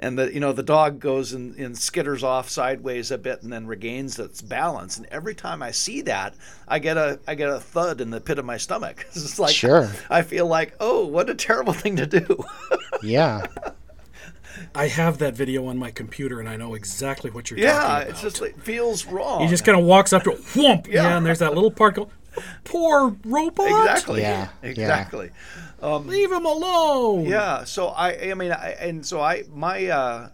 and the you know the dog goes and, and skitters off sideways a bit and then regains its balance. And every time I see that, I get a I get a thud in the pit of my stomach. (laughs) It's like Sure. I feel like oh, what a terrible thing to do. (laughs) Yeah. I have that video on my computer, and I know exactly what you're talking yeah, about. it's just like feels wrong. He just kind of walks up to it, whoomp, yeah. Yeah. and there's that little part go, poor robot, exactly, Yeah, yeah. Exactly. leave him alone. Yeah. So I, I mean, I, and so I, my, uh,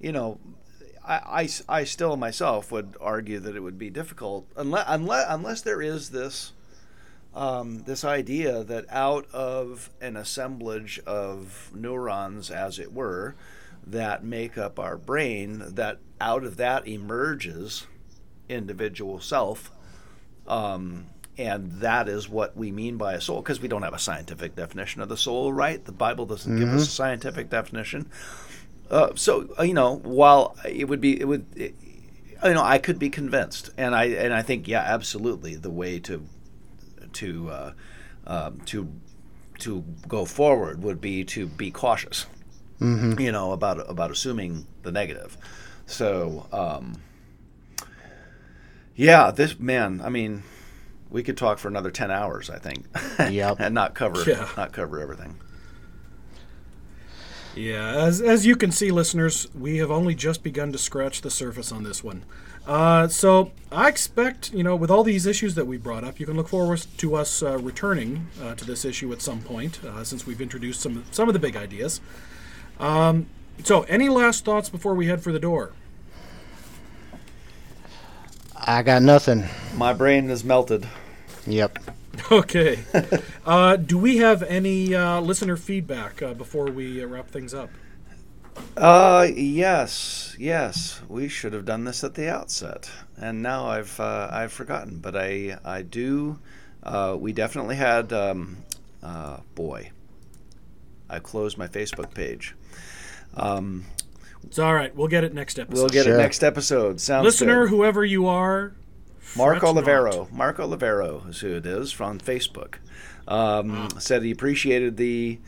you know, I, I I still myself would argue that it would be difficult unless, unless, unless there is this um, this idea that out of an assemblage of neurons, as it were, that make up our brain, that out of that emerges individual self. Um, and that is what we mean by a soul, because we don't have a scientific definition of the soul, right? The Bible doesn't give us a scientific definition. Uh, so uh, you know, while it would be, it would, it, you know, I could be convinced, and I and I think, yeah, absolutely, the way to to uh, um, to to go forward would be to be cautious, you know, about about assuming the negative. So, um, yeah, this man, I mean, we could talk for another ten hours, I think, (laughs) Yep. and not cover Yeah. not cover everything. Yeah, as, as you can see, listeners, we have only just begun to scratch the surface on this one. Uh, so I expect, you know, with all these issues that we brought up, you can look forward to us uh, returning uh, to this issue at some point, uh, since we've introduced some some of the big ideas. Um, so, any last thoughts before we head for the door? I got nothing. My brain is melted. Yep. (laughs) Okay. uh, do we have any uh, listener feedback uh, before we uh, wrap things up? Uh, yes, yes. We should have done this at the outset, and now I've uh, I've forgotten. But I I do. Uh, we definitely had. Um, uh, boy, I closed my Facebook page. Um, It's all right. We'll get it next episode. we'll get Sure. it next episode. Sounds Listener, good. whoever you are, Mark fret not. Olivero. Mark Olivero is who it is from Facebook. Um, Said he appreciated the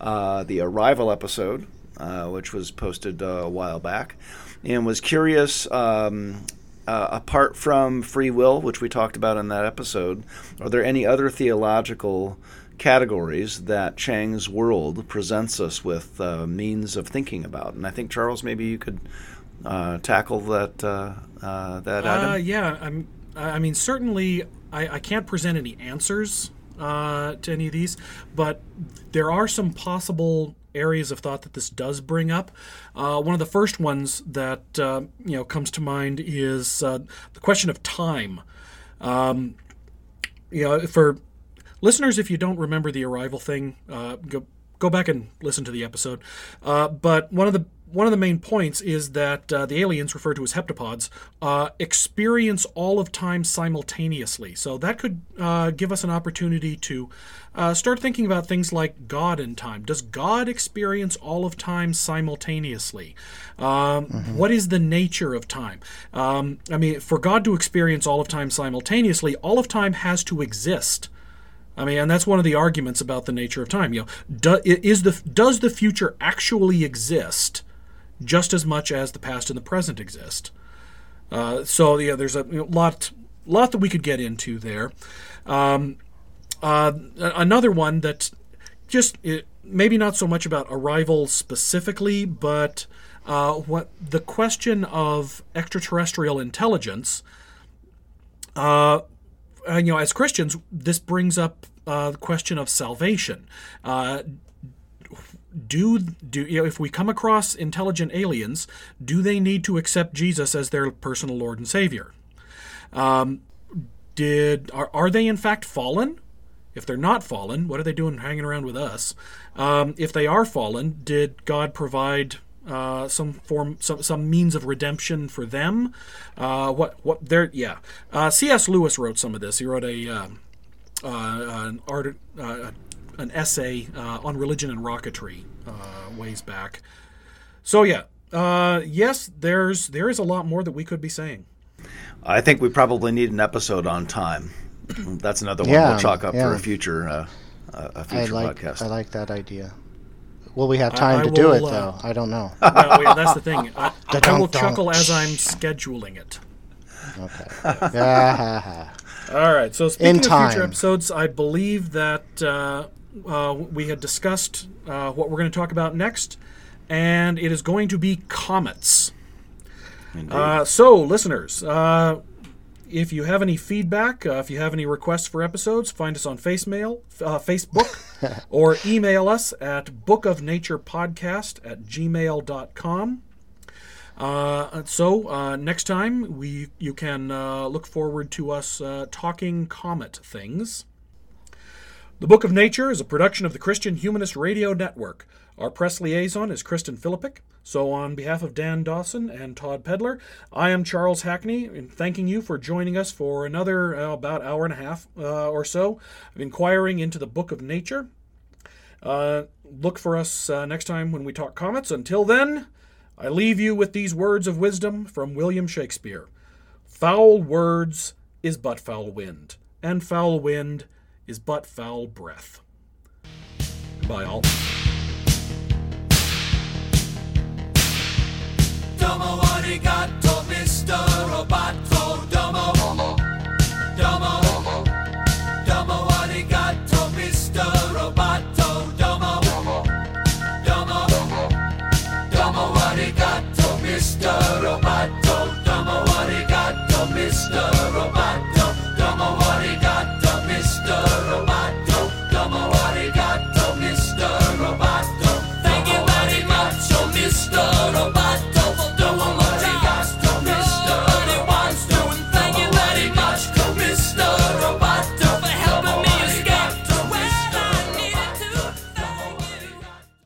uh, the arrival episode, uh, which was posted uh, a while back, and was curious. Um, uh, apart from free will, which we talked about in that episode, are there any other theological categories that Chiang's world presents us with uh, means of thinking about? And I think Charles, maybe you could uh, tackle that uh, uh, that Uh, item. yeah, I'm, I mean, certainly I, I can't present any answers uh, to any of these, but there are some possible areas of thought that this does bring up. Uh, one of the first ones that uh, you know comes to mind is uh, the question of time. Um, you know, for listeners, if you don't remember the arrival thing, uh, go go back and listen to the episode. Uh, but one of the one of the main points is that uh, the aliens, referred to as heptapods, uh, experience all of time simultaneously. So that could uh, give us an opportunity to uh, start thinking about things like God and time. Does God experience all of time simultaneously? Um, what is the nature of time? Um, I mean, for God to experience all of time simultaneously, all of time has to exist. I mean, and that's one of the arguments about the nature of time. You know, do, is the does the future actually exist just as much as the past and the present exist? Uh, so yeah, there's a you know, lot lot that we could get into there. Um, uh, another one that just it, maybe not so much about arrival specifically, but uh, what the question of extraterrestrial intelligence. Uh, uh, you know, as Christians, this brings up uh, question of salvation. Uh, do do you know, if we come across intelligent aliens, do they need to accept Jesus as their personal Lord and Savior? Um, did are, are they in fact fallen? If they're not fallen, what are they doing hanging around with us? Um, if they are fallen, did God provide uh, some form, some, some means of redemption for them? Uh, what what there? Yeah, uh, C.S. Lewis wrote some of this. He wrote a um, an art, uh, an essay uh, on religion and rocketry uh, ways back. So yeah, uh, yes, there's there is a lot more that we could be saying. I think we probably need an episode on time. (laughs) That's another one Yeah, we'll chalk up for a future uh, uh, a I future like podcast. I like that idea. Will we have time I to do it uh, though? I don't know. (laughs) No, wait, that's the thing. I, (laughs) I will chuckle as I'm scheduling it. Okay. Yeah, ha, ha. All right. So speaking In of future episodes, I believe that uh, uh, we had discussed uh, what we're going to talk about next, and it is going to be comets. Uh, so, listeners, uh, if you have any feedback, uh, if you have any requests for episodes, find us on Facemail, uh, Facebook, (laughs) or email us at bookofnaturepodcast at gmail.com. Uh, so uh, next time we you can uh, look forward to us uh, talking comet things. The Book of Nature is a production of the Christian Humanist Radio Network. Our press liaison is Kristen Philippic. So, on behalf of Dan Dawson and Todd Pedlar, I am Charles Hackney, and thanking you for joining us for another uh, about hour and a half uh, or so of inquiring into the Book of Nature. Look for us next time when we talk comets. Until then, I leave you with these words of wisdom from William Shakespeare Foul words is but foul wind, and foul wind is but foul breath. Bye, all. Domo Mr. Roboto, domo.